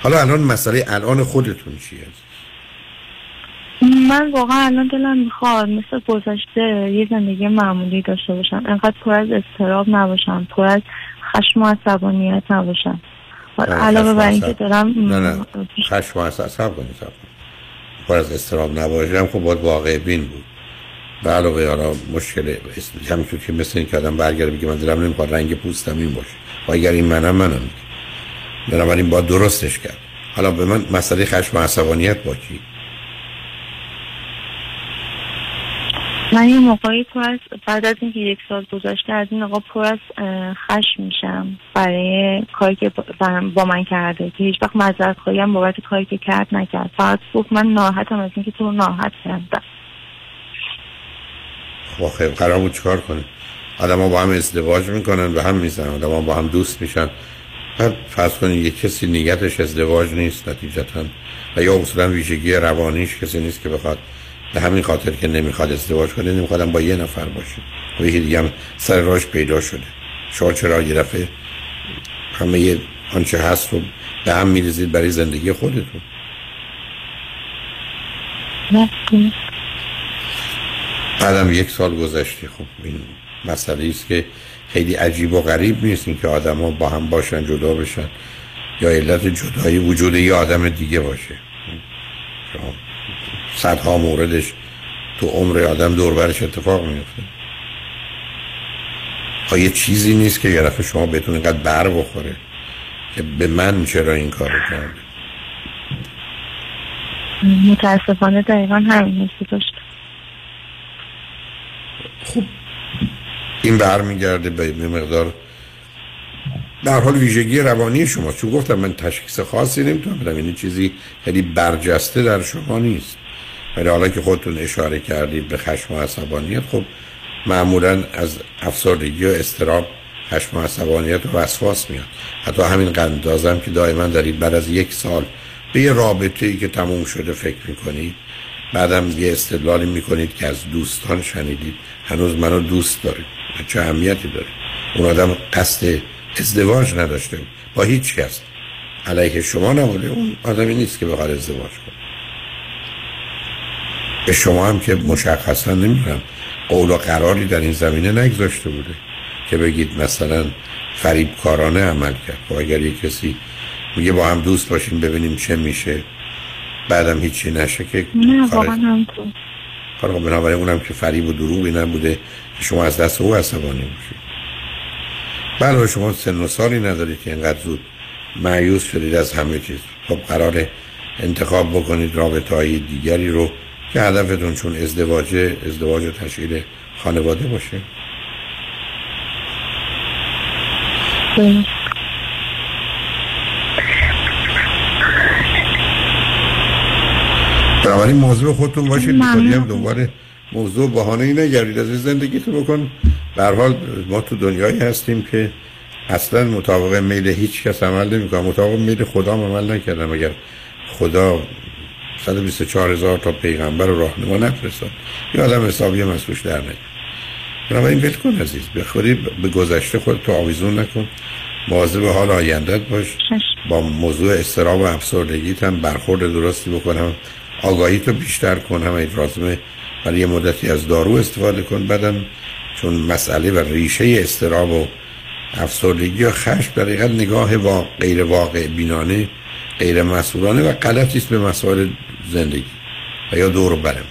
حالا الان مسئله الان خودتون چیه؟ من واقعا الان دلم می‌خواد مثل گذشته یه زندگی معمولی داشته باشم. انقدر پر از استراب نباشم پر از خشم و عصبانیت نباشم. علاوه بر اینکه دارم نه نه. خشم و عصبانیت پر از استراب نباشم خب باید واقع بین بود. به علاوه حالا مشکل همینطور که مثل این که آدم برگرده بگه من دلم نمی‌خواد رنگ پوستم این باشه. و اگر این منم منم. بنابراین باید درستش کرد. حالا به من مسئله خشم و عصبانیت با کی من یه موقعی پر از بعد از اینکه یک سال گذشته از این آقا پر از خشم میشم برای کاری که با- من کرده که هیچ وقت معذرت خواهی هم بابت کاری که کرد نکرد. فقط گفت من ناراحتم از اینکه تو رو ناراحت کردم. خب قرار بود چیکار کنه آدم ها با هم ازدواج می‌کنن و هم می‌زنن. آدم ها با هم دوست میشن. بعد فرض کنید یک کسی نیتش ازدواج نیست نتیجتا. و یا اصولا ویژگی روانیش کسی نیست که بخواد به همین خاطر که نمی‌خواد ازدواج کنه نمیخوادم با یه نفر باشه و یکی دیگه هم سر راش پیدا شده. شما چرا یه دفعه همه یه آنچه هست رو به هم میریزید برای زندگی خودتون؟ بعدم یک سال گذشته. خب این مسئله است که خیلی عجیب و غریب نیست این که آدم ها با هم باشن جدا بشن یا علت جدایی وجود یه آدم دیگه باشه. شما صدها موردش تو عمر آدم دوربرش اتفاق میفته. ها یه چیزی نیست که یه دفعه شما بتون اینقدر بر بخوره که به من چرا این کارو کرده. متاسفانه دقیقا همین حسی داشت. این برمیگرده به مقدار در حال ویژگی روانی شما چون گفتم من تشخیص خاصی نمی‌تونم بدم. یعنی چیزی خیلی برجسته در شما نیست. ولی حالا که خودتون اشاره کردید به خشم و عصبانیت خب معمولا از افسردگی و استراب خشم و عصبانیت و وسواس میاد. حتی همین قندازم که دائما دارید بعد از یک سال به یه رابطه ای که تموم شده فکر می‌کنید بعدم یه استدلالی می‌کنید که از دوستان شنیدید. هنوز منو دوست دارید. چه اهمیتی داره؟ اون آدم قصد ازدواج نداشته. با هیچ کس. علیه شما نبوده. اون آدمی نیست که بخواد ازدواج کنه. به شما هم که مشخصا نمی‌دونم قول و قراری در این زمینه نگذاشته بوده که بگید مثلا فریبکارانه عمل کرد. و اگر یک کسی میگه با هم دوست باشیم ببینیم چه میشه بعدم هیچی نشه که نه واقعا همینطور. کار بنابراین اونم که فریب و دروغی نبوده که شما از دست او عصبانی باشید بله شما سن و سالی ندارید که اینقدر زود معیوز شدید از همه چیز. خب قرار انتخاب بکنید رابطه های دیگری رو که هدفتون چون ازدواج ازدواج و تشکیل خانواده باشه. بنابراین موضوع خودتون باشید ممنون. می‌کنیم دنبال موضوع بهانه ای نگردید. از این زندگیتون بکن. حال ما تو دنیایی هستیم که اصلا مطابق میل هیچ کس عمل نمی کنم مطابق میل خدا هم عمل نکردم. اگر خدا 124 هزار تا پیغمبر و راهنما نفرستاد. یه آدم حسابی هم از توش در نیاد بنابراین ول کن عزیز بخوری به گذشته خود تو آویزون نکن. مواظب حال آیندت باش. با موضوع استراب و افسردگیت هم برخورد درستی بکنم. آگاهی تو بیشتر کن هم اگه لازمه. برای یه مدتی از دارو استفاده کن. بعدم چون مسئله و ریشه استراب و افسردگی و خشم در حقیقت نگاه وا... غیر واقع بینانه غیر مسئولانه و غلطی است به مسائل زندگی. و یا دور برم.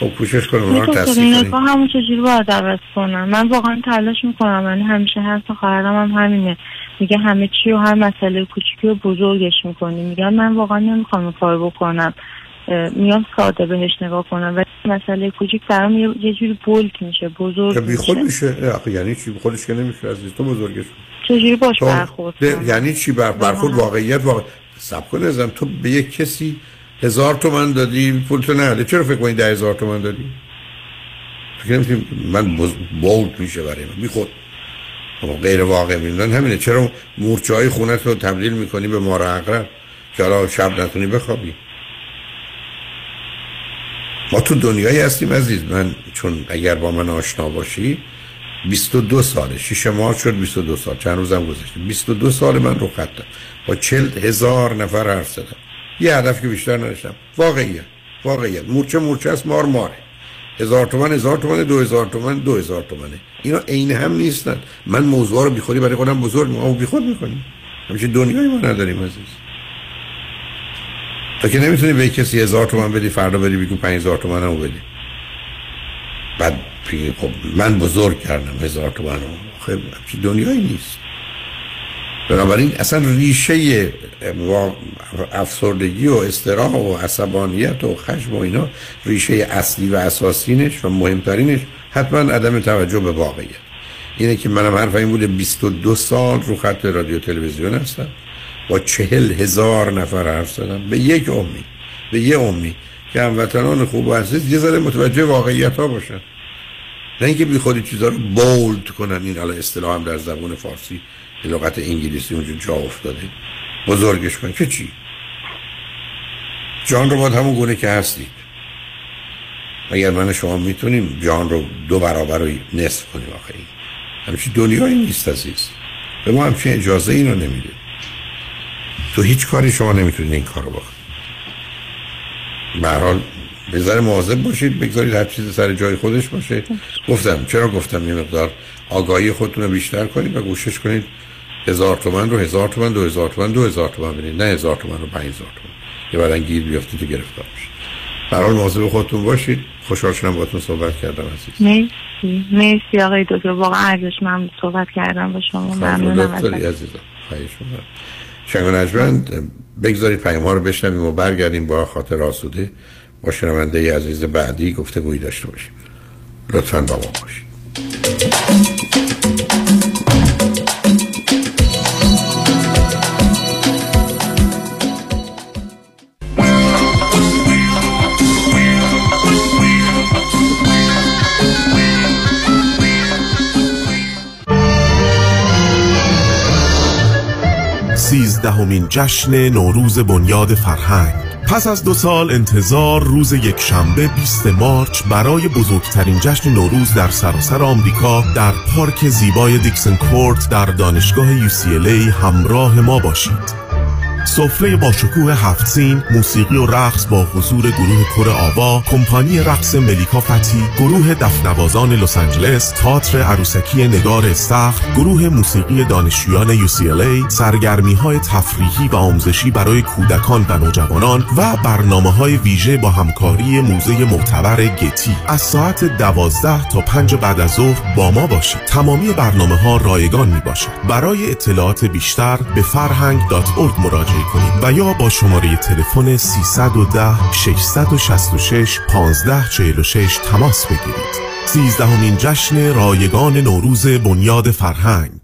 خب کوشش کن اونا رو می‌خواستم تصدیق کنید نگاه همون چجوری باید عوض کنم. من واقعا تلاش می‌کنم. من همیشه حرف خواهرم هم همینه. میگه همه چی و هر مسئله کوچیکی و بزرگش می‌کنی. میگم من واقعا نمی‌خوام کار بکنم. میام ساده بهش نگاه کنم. و مسئله کوچیک برام یه جوری بولک میشه. بزرگ بی خود میشه. یعنی چی؟ خودش که نمیشه عزیز تو بزرگش. چجوری باش برخورد یعنی چی بر برخورد واقعیت واقع سب کن ازم. تو به یک کسی هزار تومن دادی پول تو نهده چرا فکر کنی ده هزار تومن دادی فکر نمی‌کنی من. بولد میشه برای من. بی خود خب غیر واقع میدن همینه. چرا مورچه های خونه رو تبدیل می‌کنی به مار عقرب؟ که حالا شب نتونی بخوابی. ما تو دنیایی هستیم عزیز. من چون اگر با من آشنا باشی 22 ساله. شیش ماه شد 22 سال. چند روزم گذشته 22 سال من رو خطم با 40 هزار نفر حرف زدم. یه هدف که بیشتر نداشتم. واقعیت واقعیت مورچه مورچه است مار ماره. هزار تومن هزار تومن دو هزار تومن دو هزار تومنه. اینا عین هم نیستن. من موضوع رو بیخودی برای خودم بزرگ می‌کنم. و بیخود می‌کنیم همیشه دنیای ما نداریم عزیز. تا که نمی‌تونی به کسی هزار تومن بدی فردا بری بگو پنج هزار تومن رو بدی. بعد خب من بزرگ کردم هزار تومن رو خب دنیایی نیست. بنابراین اصلا ریشه افسردگی و استراح و عصبانیت و خشم و اینا ریشه اصلی و اساسینش و مهمترینش حتما عدم توجه به واقعیت. اینه که منم حرف این بوده 22 سال رو خط رادیو تلویزیون هستم. با چهل هزار نفر حرف زدم. به یک امی به یه امی که هموطنان خوب و عزیز یه ذره متوجه واقعیت ها باشن. نه اینکه بی خودی چیزا رو بولد کنن. این حالا اصطلاح هم در زبان فارسی لغت انگلیسی اونجا جا افتاده. بزرگش کن. که چی؟ جان رو باید همون گونه که هستید اگر من شما می‌تونیم جان رو دو برابر رو نصف کنیم آخه؟ همچی دنیایی نیست عزیز. به ما همچین اجازه این رو نمیده. تو هیچ کاری شما نمی‌تونید این کار رو بکنید برحال ذره مواظب باشید بگذارید هر چیز سر جای خودش باشه. گفتم چرا گفتم؟ یه مقدار آگاهی خودتون رو بیشتر کنید و گوشش کنید هزار تومن رو هزار تومن دو هزار تومن دو هزار تومن بینید نه هزار تومن رو پنج هزار تومن. یه بعدن گیر بیافتید و گرفتار بشید. برحال مواظب خودتون باشید. خوشحال شدم باتون صحبت کردم عزیز. مرسی. مرسی آقای دکتر. واقعا ارزش من صحبت کردم با شما. ممنونم عزیزم. شنگ و نجمند بگذارید پیام ها رو بشنویم و برگردیم با خاطر آسوده. با شنونده عزیز بعدی گفته گویی داشته باشیم. لطفا با ما باشید. سیزدهمین جشن نوروز بنیاد فرهنگ. پس از دو سال انتظار روز یک شنبه 20 مارچ برای بزرگترین جشن نوروز در سراسر آمریکا در پارک زیبای دیکسن کورت در دانشگاه UCLA همراه ما باشید. سفره با شکوه هفت سین موسیقی و رقص با حضور گروه کر آوا کمپانی رقص ملیکا فتی گروه دفنوازان لس آنجلس تئاتر عروسکی نگار استخر گروه موسیقی دانشجویان UCLA سرگرمی های تفریحی و آموزشی برای کودکان و نوجوانان و برنامه های ویژه با همکاری موزه معتبر گتی از ساعت دوازده تا پنج بعد از ظهر با ما باشید. تمامی برنامه ها رایگان می باشد برای اطلاعات بیشتر به فرهنگ.org مراجعه کنید و یا با شماره تلفن 310 666 1546 تماس بگیرید. سیزدهمین جشن رایگان نوروز بنیاد فرهنگ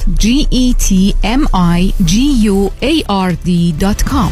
G E T M I G U A R D.com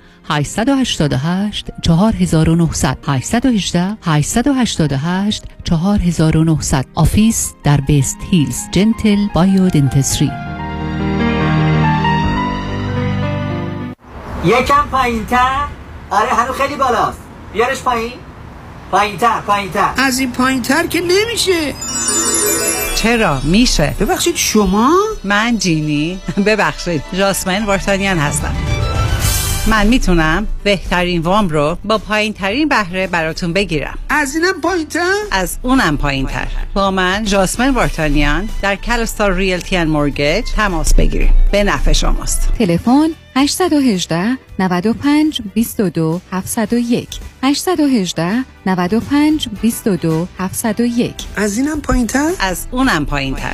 888 4900 818 888 4900 office در West Hills Gentle Biodentistry یکم پایین تر آره هنو خیلی بالاست. بیارش پایین. پایین تر پایین تر از این پایین تر که نمیشه. چرا؟ میشه. ببخشید شما؟ من جینی. ببخشید. جاسمن وارتانیان هستم. من می‌تونم بهترین وام رو با پایین ترین بهره براتون بگیرم. از اینم پایین؟ از اونم پایین تر با من جاسمن وارتانیان در کلستار ریلتی ان مورگیج تماس بگیریم به نفع شماست. تلفن 818 95 22 701 818 95 22 701 از اینم پایین تر؟ از اونم پایین تر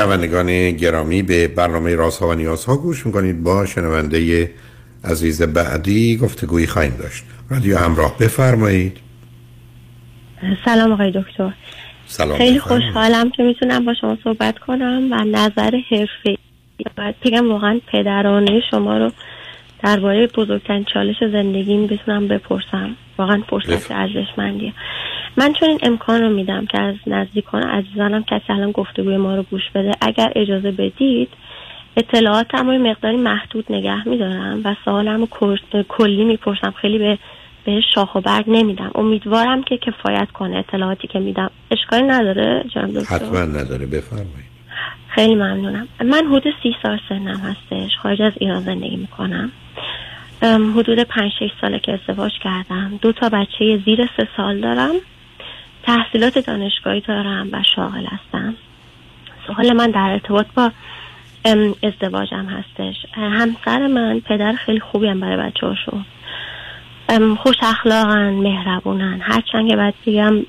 شنوندگان گرامی به برنامه رازها و نیازها گوش می‌کنید. با شنونده عزیز بعدی گفتگویی خواهیم داشت. رادیو همراه بفرمایید. سلام آقای دکتر. سلام خیلی بفرمایید. خوشحالم که می‌تونم با شما صحبت کنم و نظر حرفه باید بگم. واقعا پدرانه شما رو درباره بزرگترین چالش زندگیم بتونم بپرسم. واقعا فرصت ارزشمندیه. من چون این امکان رو میدم که از نزدیکان عزیزانم کسی الان گفتگوی ما رو گوش بده اگر اجازه بدید اطلاعاتم رو یه مقداری محدود نگه میدارم و سوالم رو کل- کلی می‌پرسم خیلی به به شاخ و برگ نمیدم. امیدوارم که کفایت کنه اطلاعاتی که میدم. اشکالی نداره جناب دکتر؟ حتما نداره. بفرمایید. خیلی ممنونم. من حدود سی سال سنم هستش. خارج از ایران زندگی می‌کنم. حدود پنج شش ساله که ازدواج کردم. دو تا بچه زیر سه سال دارم. تحصیلات دانشگاهی دارم و شاغل هستم. سوال من در ارتباط با ازدواجم هستش. همسر من پدر خیلی خوبی هم برای بچه هاشون خوش اخلاقن مهربونن. هرچند که باید بگم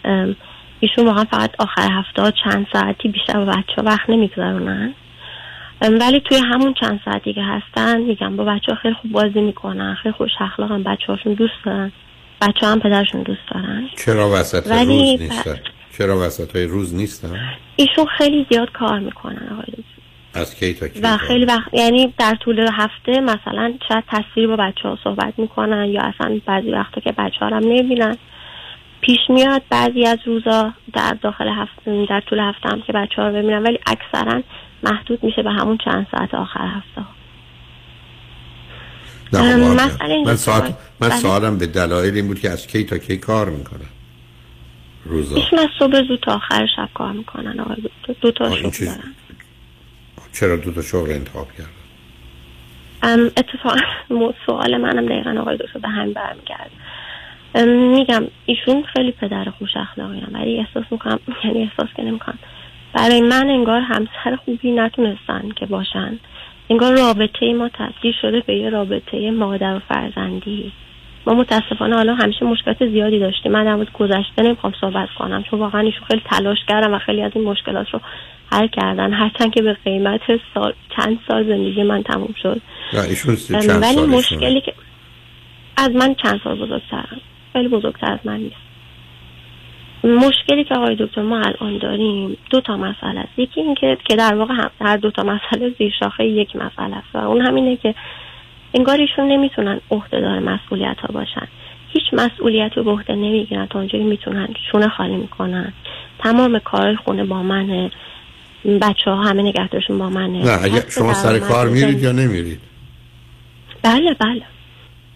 ایشون واقعا فقط آخر هفته چند ساعتی بیشتر با بچه وقت نمیگذارونن. ولی توی همون چند ساعتی که هستن میگم با بچه ها خیلی خوب بازی می‌کنن خیلی خوش اخلاقن بچه هاشون دوست دارن. بچه هم پدرشون دوست دارن. چرا وسط ولی روز نیستن چرا وسط های روز نیستن؟ ایشون خیلی زیاد کار می‌کنن آقای. از کی تا کی و خیلی وقت یعنی در طول هفته مثلا شاید تصویر با بچه ها صحبت می‌کنن یا اصلا بعضی وقتا که بچه ها هم نمی‌بینن. پیش میاد بعضی از روزا در داخل هفته در طول هفته هم که بچه ها رو ببینن ولی اکثرا محدود میشه به همون چند ساعت آخر هفته نه خب، ام، واضحه. مسئله اینه من سوال من بله. سوالم به دلایل این بود که از کی تا کی کار می‌کنن روزا. ایشون از صبح زود تا آخر شب کار می‌کنن آقای. دو تا شغل چیز- دارن. چرا دو تا شغل انتخاب کرد ام، اتفاقا سوال منم دقیقا آقای دکتر به همین برمیگرد میگم ایشون خیلی پدر خوش اخلاقی هم ولی احساس می‌کنم یعنی احساس که نمی‌کنم برای من انگار همسر خوبی نتونستن که باشن. انگار رابطه ما تبدیل شده به یه رابطه مادر و فرزندی. ما متاسفانه حالا همیشه مشکلات زیادی داشتیم. من در مورد گذشته نمی‌خوام صحبت کنم چون واقعا ایشون خیلی تلاش کردم و خیلی از این مشکلات رو منتحر کردن. هرچند که به قیمت سال چند سال زندگی من تموم شد. نه ایشون سی- ام، چند ولی؟ مشکلی که از من چند سال بزرگترم. خیلی بزرگتر از من نیست. مشکلی که آقای دکتر ما الان داریم دو تا مسئله است. یکی این که در واقع هم هر دو تا مسئله زیر شاخه یک مسئله است و اون همینه که انگار ایشون نمی‌تونن عهدهدار مسئولیت ها باشن. هیچ مسئولیتی رو به عهده نمی‌گیرن تا اونجایی می‌تونن شونه خالی می‌کنن. تمام کارهای خونه با منه. بچه ها همه نگهدارشون با منه. نه اگه شما سر کار میرید یا نمیرید؟ بله بله.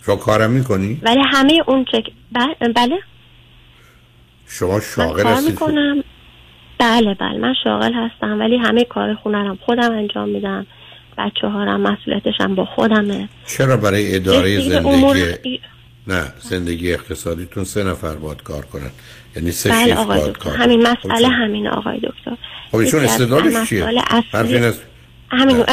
شما کارم می‌کنی؟ ولی همه اون چک بله, بله. شما شاغل هستید می‌کنم. بله بله. من شاغل هستم ولی همه کار خونه رو خودم انجام میدم. بچه ها رو مسئولیتشم با خودمه. چرا برای اداره به امور- زندگی نه زندگی اقتصادیتون سه نفر باید کار کنن. یعنی سه بله آقای باید دکتر. کار همین. مسئله همین آقای دکتر. خب ایشون از استدلالش چیه؟ اصلی است همین.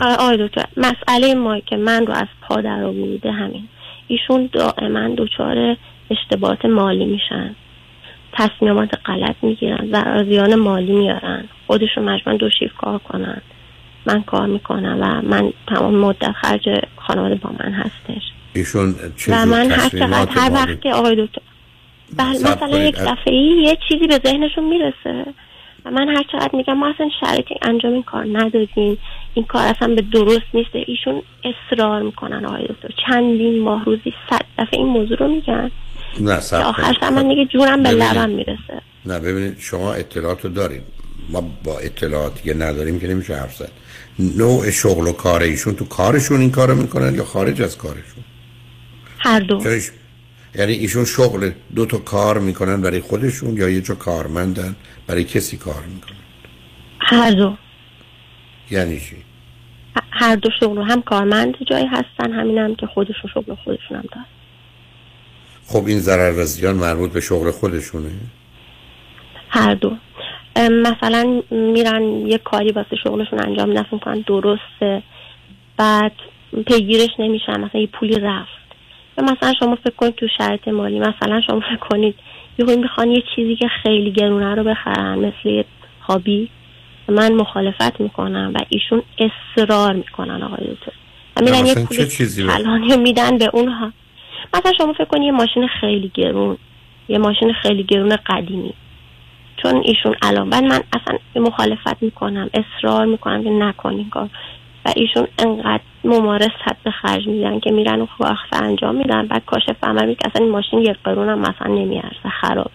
آقای دکتر مسئله ما که من رو از پا در آورده همین. ایشون دائما دچار اشتباهات مالی میشن. تصمیمات غلط می‌گیرن ضرر زیان مالی میارن. خودشون مجبورن دو شیفت کار کنن. من کار می‌کنم و من تمام مدت خرج خانواده با من هستش. ایشون چه و من هر چقدر هر وقت که آقای دکتر بله مثلا. یک دفعه یه چیزی به ذهنشون می‌رسه. و من هر چقدر میگم ما اصلا شرایطی انجام این کار ندادیم. این کار اصلا به درست نیست. ایشون اصرار می‌کنن آقای دکتر. چندین ماه روزی صد دفعه این موضوع رو میگن. نه آخرش کنید. من دیگه جونم به. لبم می‌رسه. نه ببینید شما اطلاعات رو دارید ما با اطلاعاتی که نداریم که نمیشه حرف زد. نوع شغل و کار ایشون تو کارشون این کارو می‌کنن یا خارج از کارشون؟ هر دو. چرا ایش- یعنی ایشون شغل دو تا کار می‌کنن برای خودشون یا یه جا کارمندن برای کسی کار می‌کنن؟ هر دو. یعنی چی؟ هر دو شغل هم کارمند جایی هستن همین هم که خودشون شغل خودشون هم دارن. خب این ضرر و زیان مربوط به شغل خودشونه؟ هر دو. مثلا میرن یه کاری واسه شغلشون انجام میدن فکر می‌کنن درسته. بعد پیگیرش نمیشن مثلا یه پولی رفت. یا مثلا شما فکر کنید تو شرط مالی مثلا شما فکر کنید یه می‌خوان یه چیزی که خیلی گرونه رو بخرن مثل یه هابی. من مخالفت می‌کنم و ایشون اصرار می‌کنن آقای دکتر. و میرن یه پول چیزی میدن به اونها. مثلا شما فکر کنید یه ماشین خیلی گرون یه ماشین خیلی گرون قدیمی. چون ایشون الان بعد من اصلا مخالفت می‌کنم اصرار می‌کنم که نکنین کار. و ایشون انقدر ممارس حد به خرج میدن که میرن و وقت انجام میدن. بعد کاشف عمل که اصلا این ماشین یک قرون هم مثلا نمیارزه خراب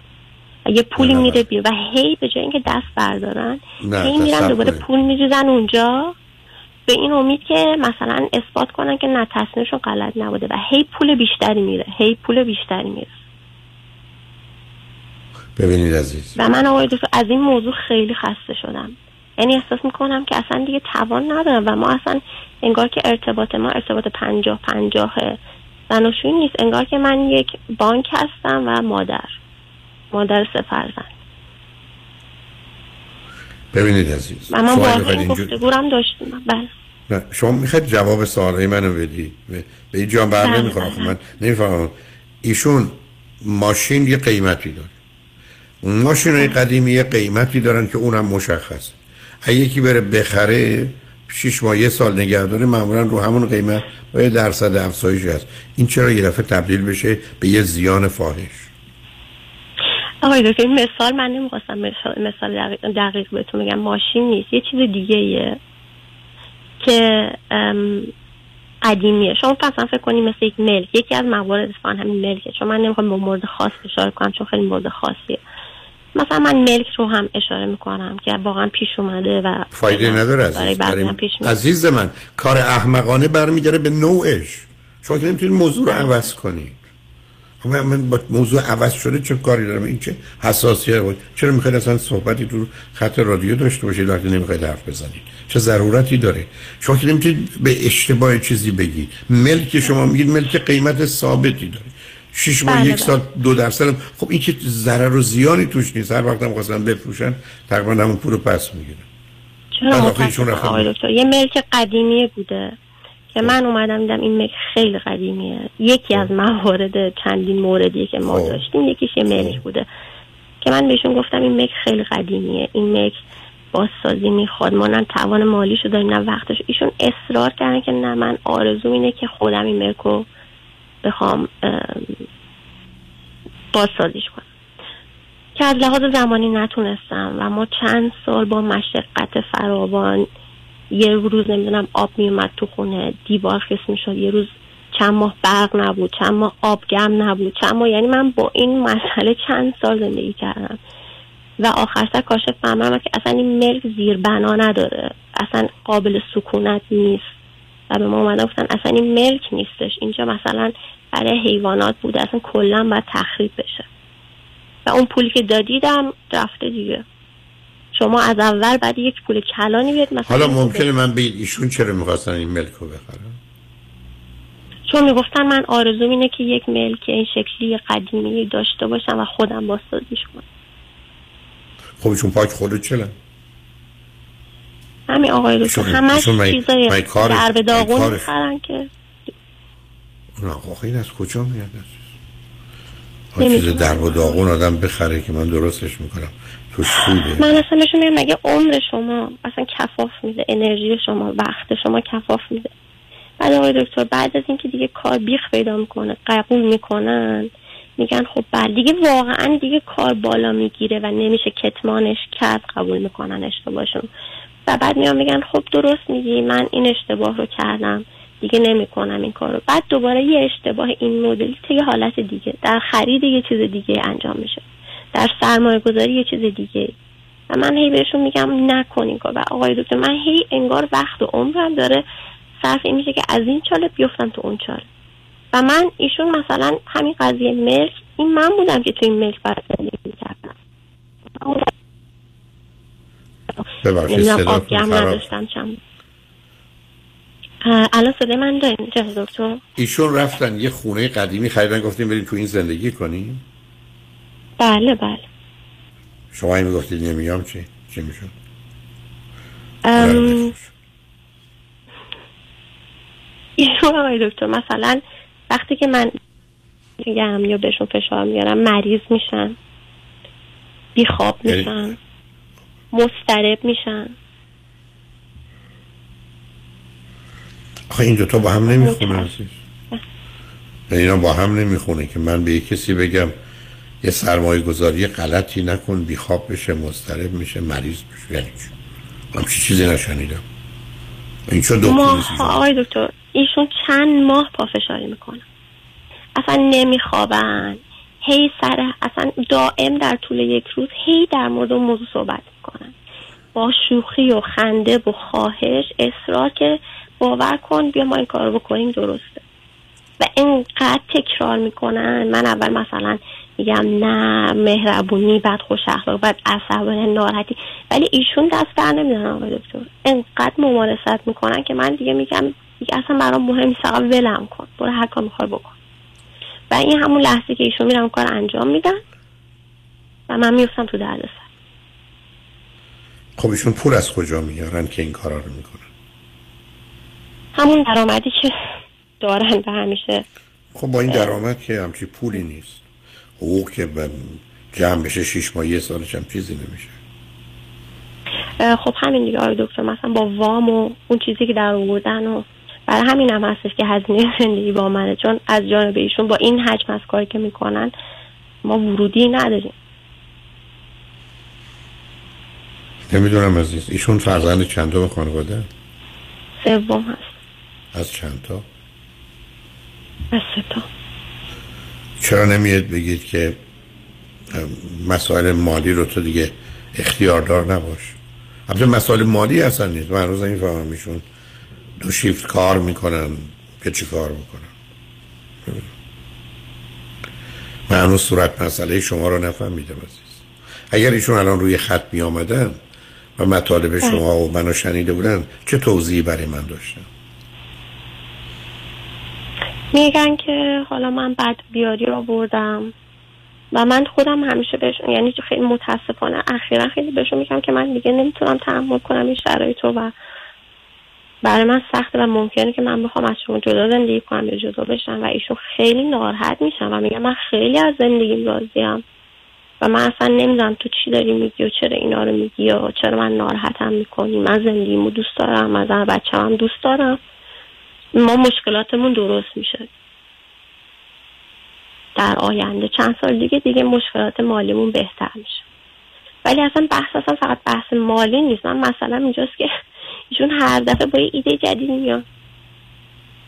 و یه پولی. میره بیرون. و هی به جای اینکه دست بردارن هی میرن دوباره. پول میریزن اونجا. به این امید که مثلا اثبات کنن که نه تصمیمشون غلط نبوده و هی پول بیشتری میره هی پول بیشتری میره. ببینید عزیز. و من آقای دکتر از این موضوع خیلی خسته شدم. یعنی احساس می‌کنم که اصلا دیگه توان ندارم و ما اصلا انگار که ارتباط ما ارتباط پنجاه پنجاه زناشویی نیست. انگار که من یک بانک هستم و مادر مادر سه فرزند ببینید عزیز. من واقعا گفتگورم داشتم. بله. نه شما می‌خواید جواب سوالای منو بدی؟ به این جان بر بله، نمی‌خوره. آخه من نمی‌فهمم. ایشون ماشین یه قیمتی داره. اون ماشین های قدیمی یه قیمتی دارن که اونم مشخص اگه یکی بره بخره شیش ماه یه سال نگه داره معمولا رو همون قیمت با یه درصد افزایشی هست. این چرا یه دفعه تبدیل بشه به یه زیان فاحش؟ آقای دکتر این مثال من نمی‌خواستم مثال, دقیق, دقیق بهتون بگم. ماشین نیست. یه چیز دیگه ایه که قدیمیه. شما مثلا فکر کنید مثل یک ملک. یکی از موارد اتفاقا همین ملکه. چون من نمی‌خوام به مورد خاص اشاره کنم چون خیلی مورد خاصیه. مثلا من ملک رو هم اشاره می‌کنم که واقعا پیش اومده و فایده نداره عزیز. پیش. عزیز من کار احمقانه برمیگره به نوعش. شما که نمی‌تونید موضوع رو عوض کنید خب من- من با موضوع عوض شده چه کاری دارم؟ این چه حساسیت بود؟ چرا می‌خواید اصلا صحبتی تو خط رادیو داشته باشید وقتی نمی‌خواید حرف بزنید؟ چه ضرورتی داره؟ شما که نمی‌تونید به اشتباه چیزی بگید. ملک شما میگید ملک قیمت ثابتی داره. شش ماه بله، یک بله. سال دو درصد خب این که ضرر و زیانی توش نیست. هر وقت هم خواستن بفروشن تقریبا همون پول رو پس می‌گیرن. چرا آقای دکتر؟ یه ملک قدیمی بوده. که من اومدم دیدم این ملک خیلی قدیمیه. یکی از موارد چندین موردی که ما خب. داشتیم. یکیش یه ملک بوده. که من بهشون گفتم این ملک خیلی قدیمیه. این ملک بازسازی می‌خواد. ما نه توان مالیشو داریم نه وقتش ایشون اصرار کردن که نه من آرزوم اینه که خودم این ملک رو بخوام ام، بازسازیش کنم. که از لحاظ زمانی نتونستم و ما چند سال با مشقت فراوان یه روز نمی‌دونم آب میومد تو خونه دیوار خیس می‌شد. یه روز چند ماه برق نبود چند ماه آب گرم نبود چند ماه یعنی من با این مسئله چند سال زندگی کردم. و آخر سر کاشف فهمم که اصلا این ملک زیر بنا نداره. اصلا قابل سکونت نیست. و به ما اومدن گفتن اصلا این ملک نیستش. اینجا مثلا برای حیوانات بوده. اصلا کلا باید تخریب بشه. و اون پولی که دادیدم رفته دیگه. شما از اول بعد یک پول کلانی بیاد مثلا حالا ممکنه من بگید ایشون چرا می‌خواستن این ملک رو بخرن؟ چون می‌گفتن من آرزوم اینه که یک ملک این شکلی قدیمی داشته باشم و خودم بازسازیش کنم. خب ایشون پاک خودت چلا همین آقای دکتر همش چیزای در به داغون می‌خرن که. آخه این از کجا میاد؟ چیز. در و داغون آدم بخره که من درستش می‌کنم. من اصلا بهشون میگم مگه عمر شما اصلا کفاف میده انرژی شما وقت شما کفاف میده. بعد آقای دکتر بعد از اینکه دیگه کار بیخ پیدا می‌کنه قبول می‌کنن میگن خب بعد دیگه واقعا دیگه کار بالا می‌گیره و نمیشه کتمانش کرد قبول می‌کنن اشتباهشون. و بعد میان میگن خب درست میگی من این اشتباه رو کردم. دیگه نمی‌کنم این کار رو بعد دوباره یه اشتباه این مدلی تا یه حالت دیگه. در خرید یه چیز دیگه انجام میشه. در سرمایه گذاری یه چیز دیگه و من هی بهشون میگم نکن این کار. و آقای دکتر من هی انگار وقت و عمرم داره صرف این میشه که از این چاله بیفتم تو اون چاله. و من ایشون مثلا همین قضیه ملک این من بودم که تو این ملک برای زندگی می‌کردم. الان صدای من داریم دکتر؟ ایشون رفتن یه خونه قدیمی خریدن گفتیم بریم تو این زندگی کنیم. بله بله. شما این می‌گفتید نمیام چی؟ چی میشون ام، ایشون آقای دکتر مثلا وقتی که من میگم یا بهشون فشار میارم مریض میشن بیخواب یعنی- میشن مضطرب میشن آخه این دوتا با هم نمی‌خونه عزیز. یعنی اینا با هم نمی‌خونه که من به یک کسی بگم یه سرمایه گذاری غلطی نکن بیخواب بشه مضطرب میشه مریض بشه. یعنی چی؟ همچی چیزی نشنیدم؟ این چه دکتری ماه آقای دکتر ایشون چند ماه پافشاری می‌کنن. اصلا نمیخوابن. هی سر اصلا دائم در طول یک روز هی در مورد اون موضوع صحبت می‌کنن. با شوخی و خنده و خواهش اصرار که باور کن بیا ما این کار رو بکنیم درسته. و اینقدر تکرار می‌کنن. من اول مثلا میگم نه مهربونی بعد خوش اخلاق بعد عصبانی ناراحتی. ولی ایشون دست بر نمیدارن آقای دکتر. انقدر ممارست می‌کنن که من دیگه میگم دیگه اصلا برام مهم نیست فقط ولم کن. برو هر کار می‌خوای بکن. و این همون لحظه که ایشون میرم کار انجام میدن و من میفتم تو دردسر. خب ایشون پول از کجا میارن که این کارا رو می‌کنن؟ همون درآمدی که دارن به همیشه خب با این درآمد که همچی پولی نیست. حقوق که جمع بشه شیش ماه یه سالش هم چیزی نمیشه. خب همین دیگه آقای دکتر مثلا با وام و اون چیزی که در آوردن و برای همین هم هستش که هزینه زندگی با منه. چون از جانب ایشون با این حجم از کاری که می‌کنن ما ورودی نداریم. نمی‌دونم عزیز ایشون فرزند چندم خانواده؟ سوم هست. از چند تا از سه تا. چرا نمیاد بگید که مسائل مالی رو تو دیگه اختیاردار نباش؟ البته مسائل مالی اصلا نیست. من هنوز نمی‌فهمم ایشون دو شیفت کار می‌کنن که چی کار می‌کنن. من هنوز صورت مسئله شما رو نفهمیدم عزیز. اگر ایشون الان روی خط می آمدن و مطالب شما و منو شنیده بودن چه توضیحی برای من داشتن؟ میگن که حالا من بعد بیاری رو بردم. و من خودم همیشه بهشون یعنی خیلی متاسفانه اخیرا خیلی بهشون میگم که من دیگه نمی‌تونم تحمل کنم این شرایط رو و برای من سخته و ممکنه که من بخوام از شما جدا زندگی کنم یا جدا بشم و ایشون خیلی ناراحت میشن و میگن من خیلی از زندگیم راضیم. و من اصلا نمی‌دونم تو چی داری میگی و چرا اینا رو میگی یا چرا من ناراحتم می‌کنی. من زندگیمو دوست دارم من بچه هم دوست دارم. ما مشکلاتمون درست میشه. در آینده چند سال دیگه دیگه مشکلات مالیمون بهتر میشه. ولی اصلا بحث اصلا فقط بحث مالی نیست. من مثلا اینجاست که ایشون هر دفعه با یه ایده جدید میان.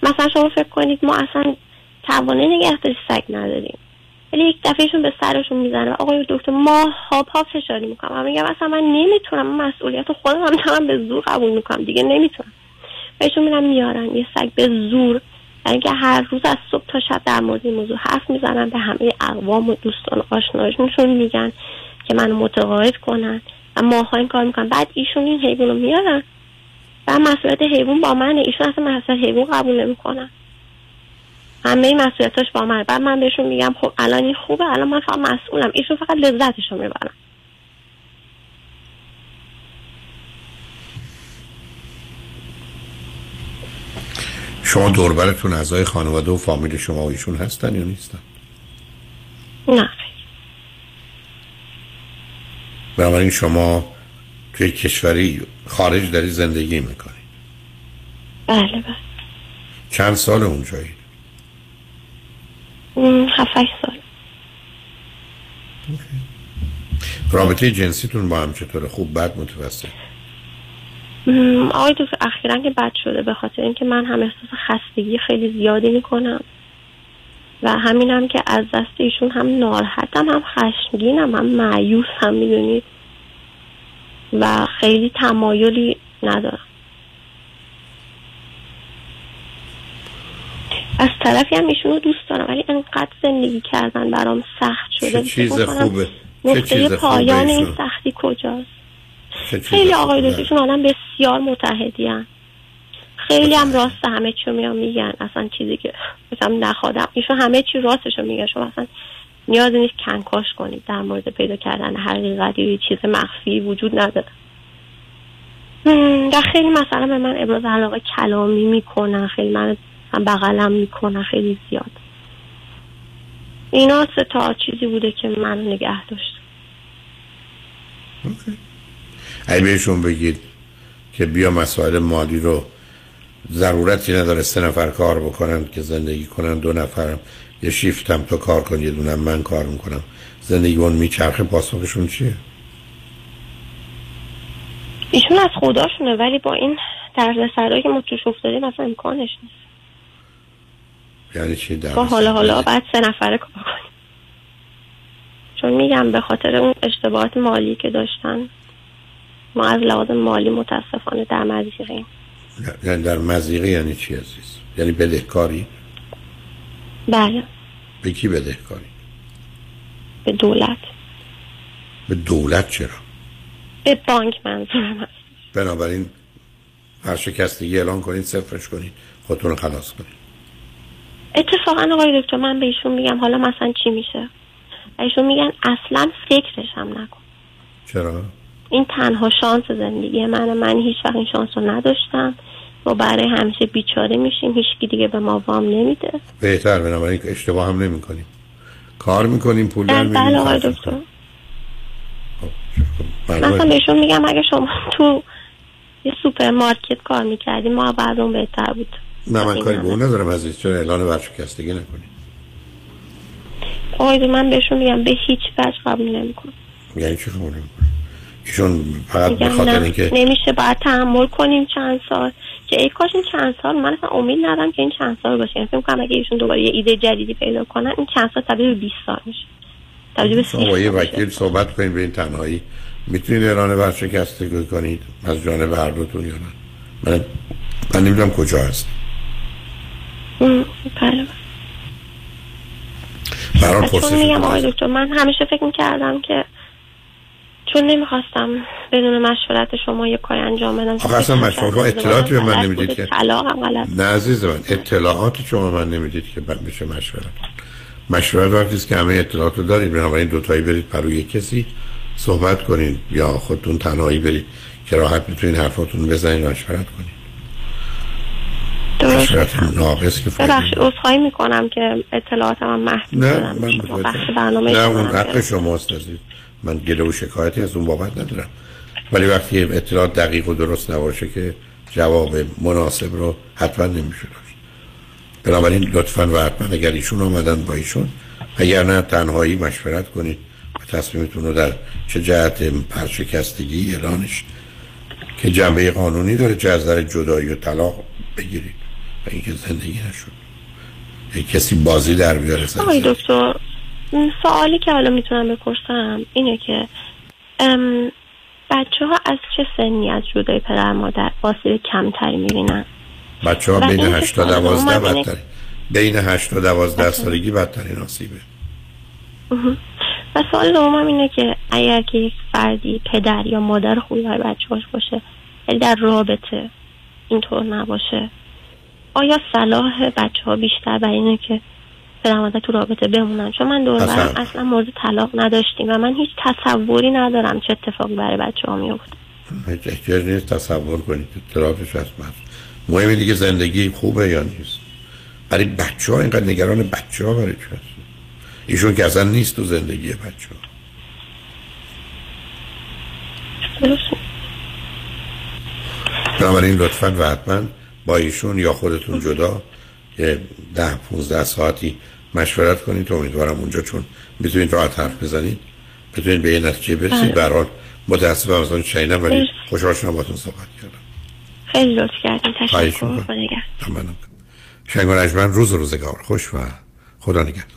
مثلا شما فکر کنید ما اصلا توانه نگهداری سگ نداریم. ولی یک دفعهشون به سرشون می‌زنه و آقای دکتر ما ها پا فشاری می‌کنم. من میگم اصلا من نمی‌تونم. مسئولیت خودم هم دارم به زور قبول می‌کنم. دیگه نمی‌تونم. بهشون میرم میارن. یه سگ به زور. اینکه هر روز از صبح تا شب در مورد این موضوع حرف می‌زنن به همه اقوام و دوستان آشنایشون میگن که منو متقاعد کنن و ماها این کار می‌کنن. بعد ایشون این حیوان رو میارن و مسئولیت حیوان با منه. ایشون اصلا مسئولیت حیوان قبول نمی‌کنن. همه مسئولیتاش با من بعد من بهشون میگم خب الان این خوبه الان من فقط مسئولم. ایشون فقط لذتشو می‌برن. شما دوربرتون اعضای خانواده و فامیل شما و ایشون هستن یا نیستن؟ نه. بنابراین شما توی کشوری خارج داری زندگی می‌کنید بله بله. چند سال اونجایی؟ هفت سال. رابطه جنسیتون با هم چطوره؟ خوب بد متوسط؟ آقای دکتر اخیرا که بد شده. به خاطر اینکه من هم احساس خستگی خیلی زیادی می‌کنم. و همینم که از دست ایشون هم ناراحتم هم خشمگینم هم معیوس هم می‌دونید و خیلی تمایلی ندارم. از طرفی هم ایشون رو دوست دارم ولی انقدر زندگی کردن برام سخت شده چه چیز خوبه؟ نقطه پایان این سختی کجاست. خیلی آقای دوستشون آدم بسیار متحدی هم. خیلی هم راست همه چی رو میان میگن. اصلا چیزی که مثلا نخوادم. ایشون همه چی راستش رو میگن شما اصلا نیازی نیست کنکاش کنید. در مورد پیدا کردن حقیقتی یا چیز مخفی وجود نداره. در خیلی مثلا به من ابراز علاقه کلامی می‌کنن. خیلی من بغلم می‌کنن. خیلی زیاد. اینا سه تا چیزی بوده که من نگه داشت ای بهشون بگید که بیا مسائل مالی رو ضرورتی نداره سه نفر کار بکنن که زندگی کنن دو نفرم. یه شیفتم تو کار کن یه دونم من کار می‌کنم. زندگی اون میچرخه پاسخشون چیه؟ ایشون از خداشونه ولی با این درد سرایی که ما توش افتادیم اصلا امکانش نیست. یعنی چی در با حالا حالا بعد سه نفره کار کنیم. چون میگم به خاطر اون اشتباهات مالی که داشتن. ما از لحاظ مالی متاسفانه در مزیقه یعنی در مزیقه یعنی چی عزیز؟ یعنی بدهکاری؟ بله به کی بدهکاری؟ به دولت به دولت چرا؟ به بانک منظورم هست بنابراین هر شکستگی اعلان کنید صفرش کنید خودتون رو خلاص کنید اتفاقا آقای دکتر من به ایشون میگم حالا مثلا چی میشه ایشون میگن اصلا فکرش هم نکن چرا؟ این تنها شانس زندگی منه من هیچ وقت این شانس رو نداشتم. و برای همیشه بیچاره میشیم. هیچ دیگه به ما وام نمیده. بهتر بنابراین اشتباه هم نمی کنیم کار می‌کنیم پول در بله آقای دکتر. مثلا بهشون میگم اگه شما تو یه سوپرمارکت کار می‌کردیم ما بعد اون بهتر بود. نه من کاری به اون ندارم عزیز. چرا اعلان ورشکستگی نکنیم؟ آقای من بهشون میگم به هیچ وجه قبول نمی‌کنم. یعنی چی قبول نمی‌کنم ایشون فقط به خاطر اینکه نمیشه باید تحمل کنیم چند سال. که ای کاش این چند سال من اصلا امید ندارم که این چند سال باشه. یعنی فکر کنم اگه ایشون دوباره یه ایده جدیدی پیدا کنن این چند سال تبدیل به 20 سال میشه. تبدیل به 30 با یه وکیل صحبت کنید به این تنهایی. می‌تونید اعلان ورشکستگی کنید از جانب هر دوتون یا نه؟ من من نمی‌دونم کجا هست. بله. برای چون میگم آقای دکتر من همیشه فکر می‌کردم که چون نمی‌خواستم بدون مشورت شما یه کار انجام بدم. آخه اصلا مشورت شما اطلاعاتی به من نمی‌دید که. غلط نه عزیز من اطلاعاتی شما من نمی‌دید که بعد بشه مشورت. مشورت وقتی که همه اطلاعات رو دارید بنابراین دوتایی برید پروی کسی صحبت کنید یا خودتون تنهایی برید که راحت بتونید حرفاتون بزنید مشورت کنید. ناقص که ببخشید عذرخواهی می‌کنم که اطلاعات من محدود نه من برنامه نه اون هم حق شماست عزیز. من گله و شکایتی از اون بابت ندارم. ولی وقتی اطلاعات دقیق و درست نباشه که جواب مناسب رو حتما نمیشه داشت بنابراین لطفا و حتما اگر ایشون آمدن با ایشون اگر نه تنهایی مشورت کنید و تصمیمتون رو در چه جهت پرشکستگی اعلانش که جنبه قانونی داره چه از نظر جدایی و طلاق بگیرید و اینکه زندگی نشد. یک کسی بازی در بیاره. آقای دکتر سوالی که حالا می‌تونم بپرسم اینه که بچه ها از چه سنی از جدای پدر مادر آسیب کمتری می‌بینن؟ بچه ها بین این 8 تا که 12 اومدن- بدترین بین 8 تا 12 سالگی بدترین آسیبه. و سوال دومم اینه که اگر که یک فردی پدر یا مادر خوبی برای بچه‌هاش باشه ولی در رابطه اینطور نباشه آیا صلاح بچه ها بیشتر برای اینه که پدر مادر تو رابطه بمونن چون من دور برم اصلا. اصلا مورد طلاق نداشتیم و من هیچ تصوری ندارم چه اتفاقی برای بچه ها میفته هیچ احتیاج نیست تصور کنید اطلاعاتش هست من مهم دیگه زندگی خوبه یا نیست. برای بچه ها اینقدر نگران بچه ها برای چی هست ایشون که اصلا نیست تو زندگی بچه ها بنابراین لطفا و حتما با ایشون یا خودتون جدا یه ده 15 ساعتی مشورت کنید امیدوارم اونجا چون می‌تونید راحت حرف بزنید بتونید به یه نتیجه برسید بله. به هر حال متاسفم از اون شنیدم ولی. خوشحال شدم باهاتون صحبت کردم خیلی لطف خواهش تشکر. خدا نگهدار. منم شنگ روز روزگار خوش و خدا نگهدار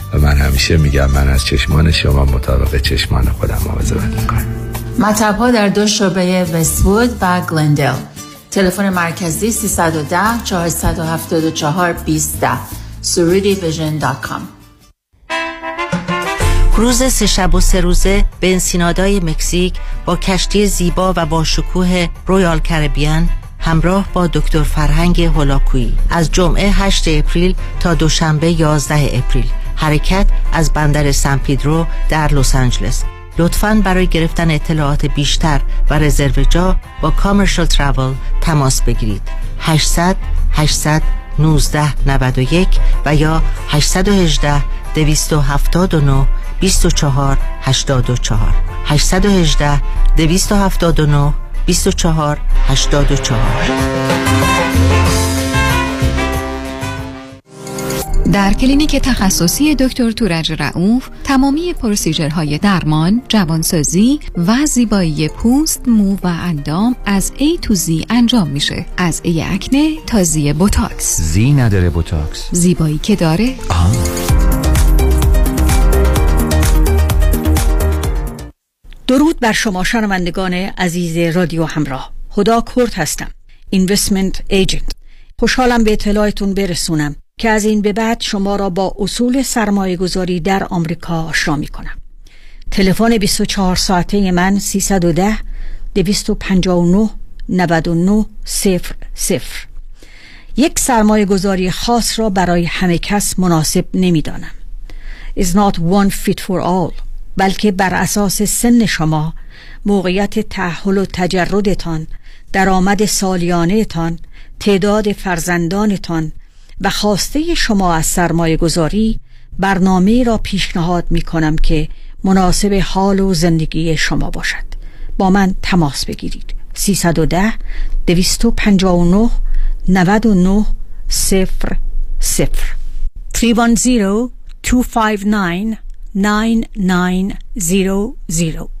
و من همیشه میگم من از چشمان شما مطابق چشمان خودم مواظبت می‌کنم. مطب ها در دو شعبه وستوود و گلندل. تلفن مرکزی 310 474 20 surudivision.com cruise سه شب و سه روزه به انسینادای مکزیک با کشتی زیبا و با شکوه Royal Caribbean همراه با دکتر فرهنگ هولاکویی. از جمعه 8 April تا دوشنبه 11 April. حرکت از بندر سن پیدرو در لس آنجلس. لطفاً برای گرفتن اطلاعات بیشتر و رزرو جا با کامرشال تراول تماس بگیرید. 800 800 19 91 و یا 818 279 24 84 818 279 24 84 در کلینیک تخصصی دکتر تورج رعوف تمامی پروسیجرهای درمان، جوانسازی و زیبایی پوست، مو و اندام از A to Z انجام میشه. از A آکنه تا Z بوتاکس. Z نداره بوتاکس. زیبایی که داره؟ آه. درود بر شما شنوندگان عزیز رادیو همراه. خدا کرد هستم. اینوستمنت ایجنت. خوشحالم به اطلاعتون برسونم که از این به بعد شما را با اصول سرمایه گذاری در آمریکا آشنا می کنم. تلفن 24 ساعته من 310 259 99 صفر صفر یک سرمایه گذاری خاص را برای همه کس مناسب نمی دانم. is not one fit for all بلکه بر اساس سن شما موقعیت تحول و تجردتان درآمد سالیانه تان تعداد فرزندانتان و خواسته شما از سرمایه گذاری برنامه را پیشنهاد می کنم که مناسب حال و زندگی شما باشد. با من تماس بگیرید. 310 259 99 صفر صفر. 310 259 9900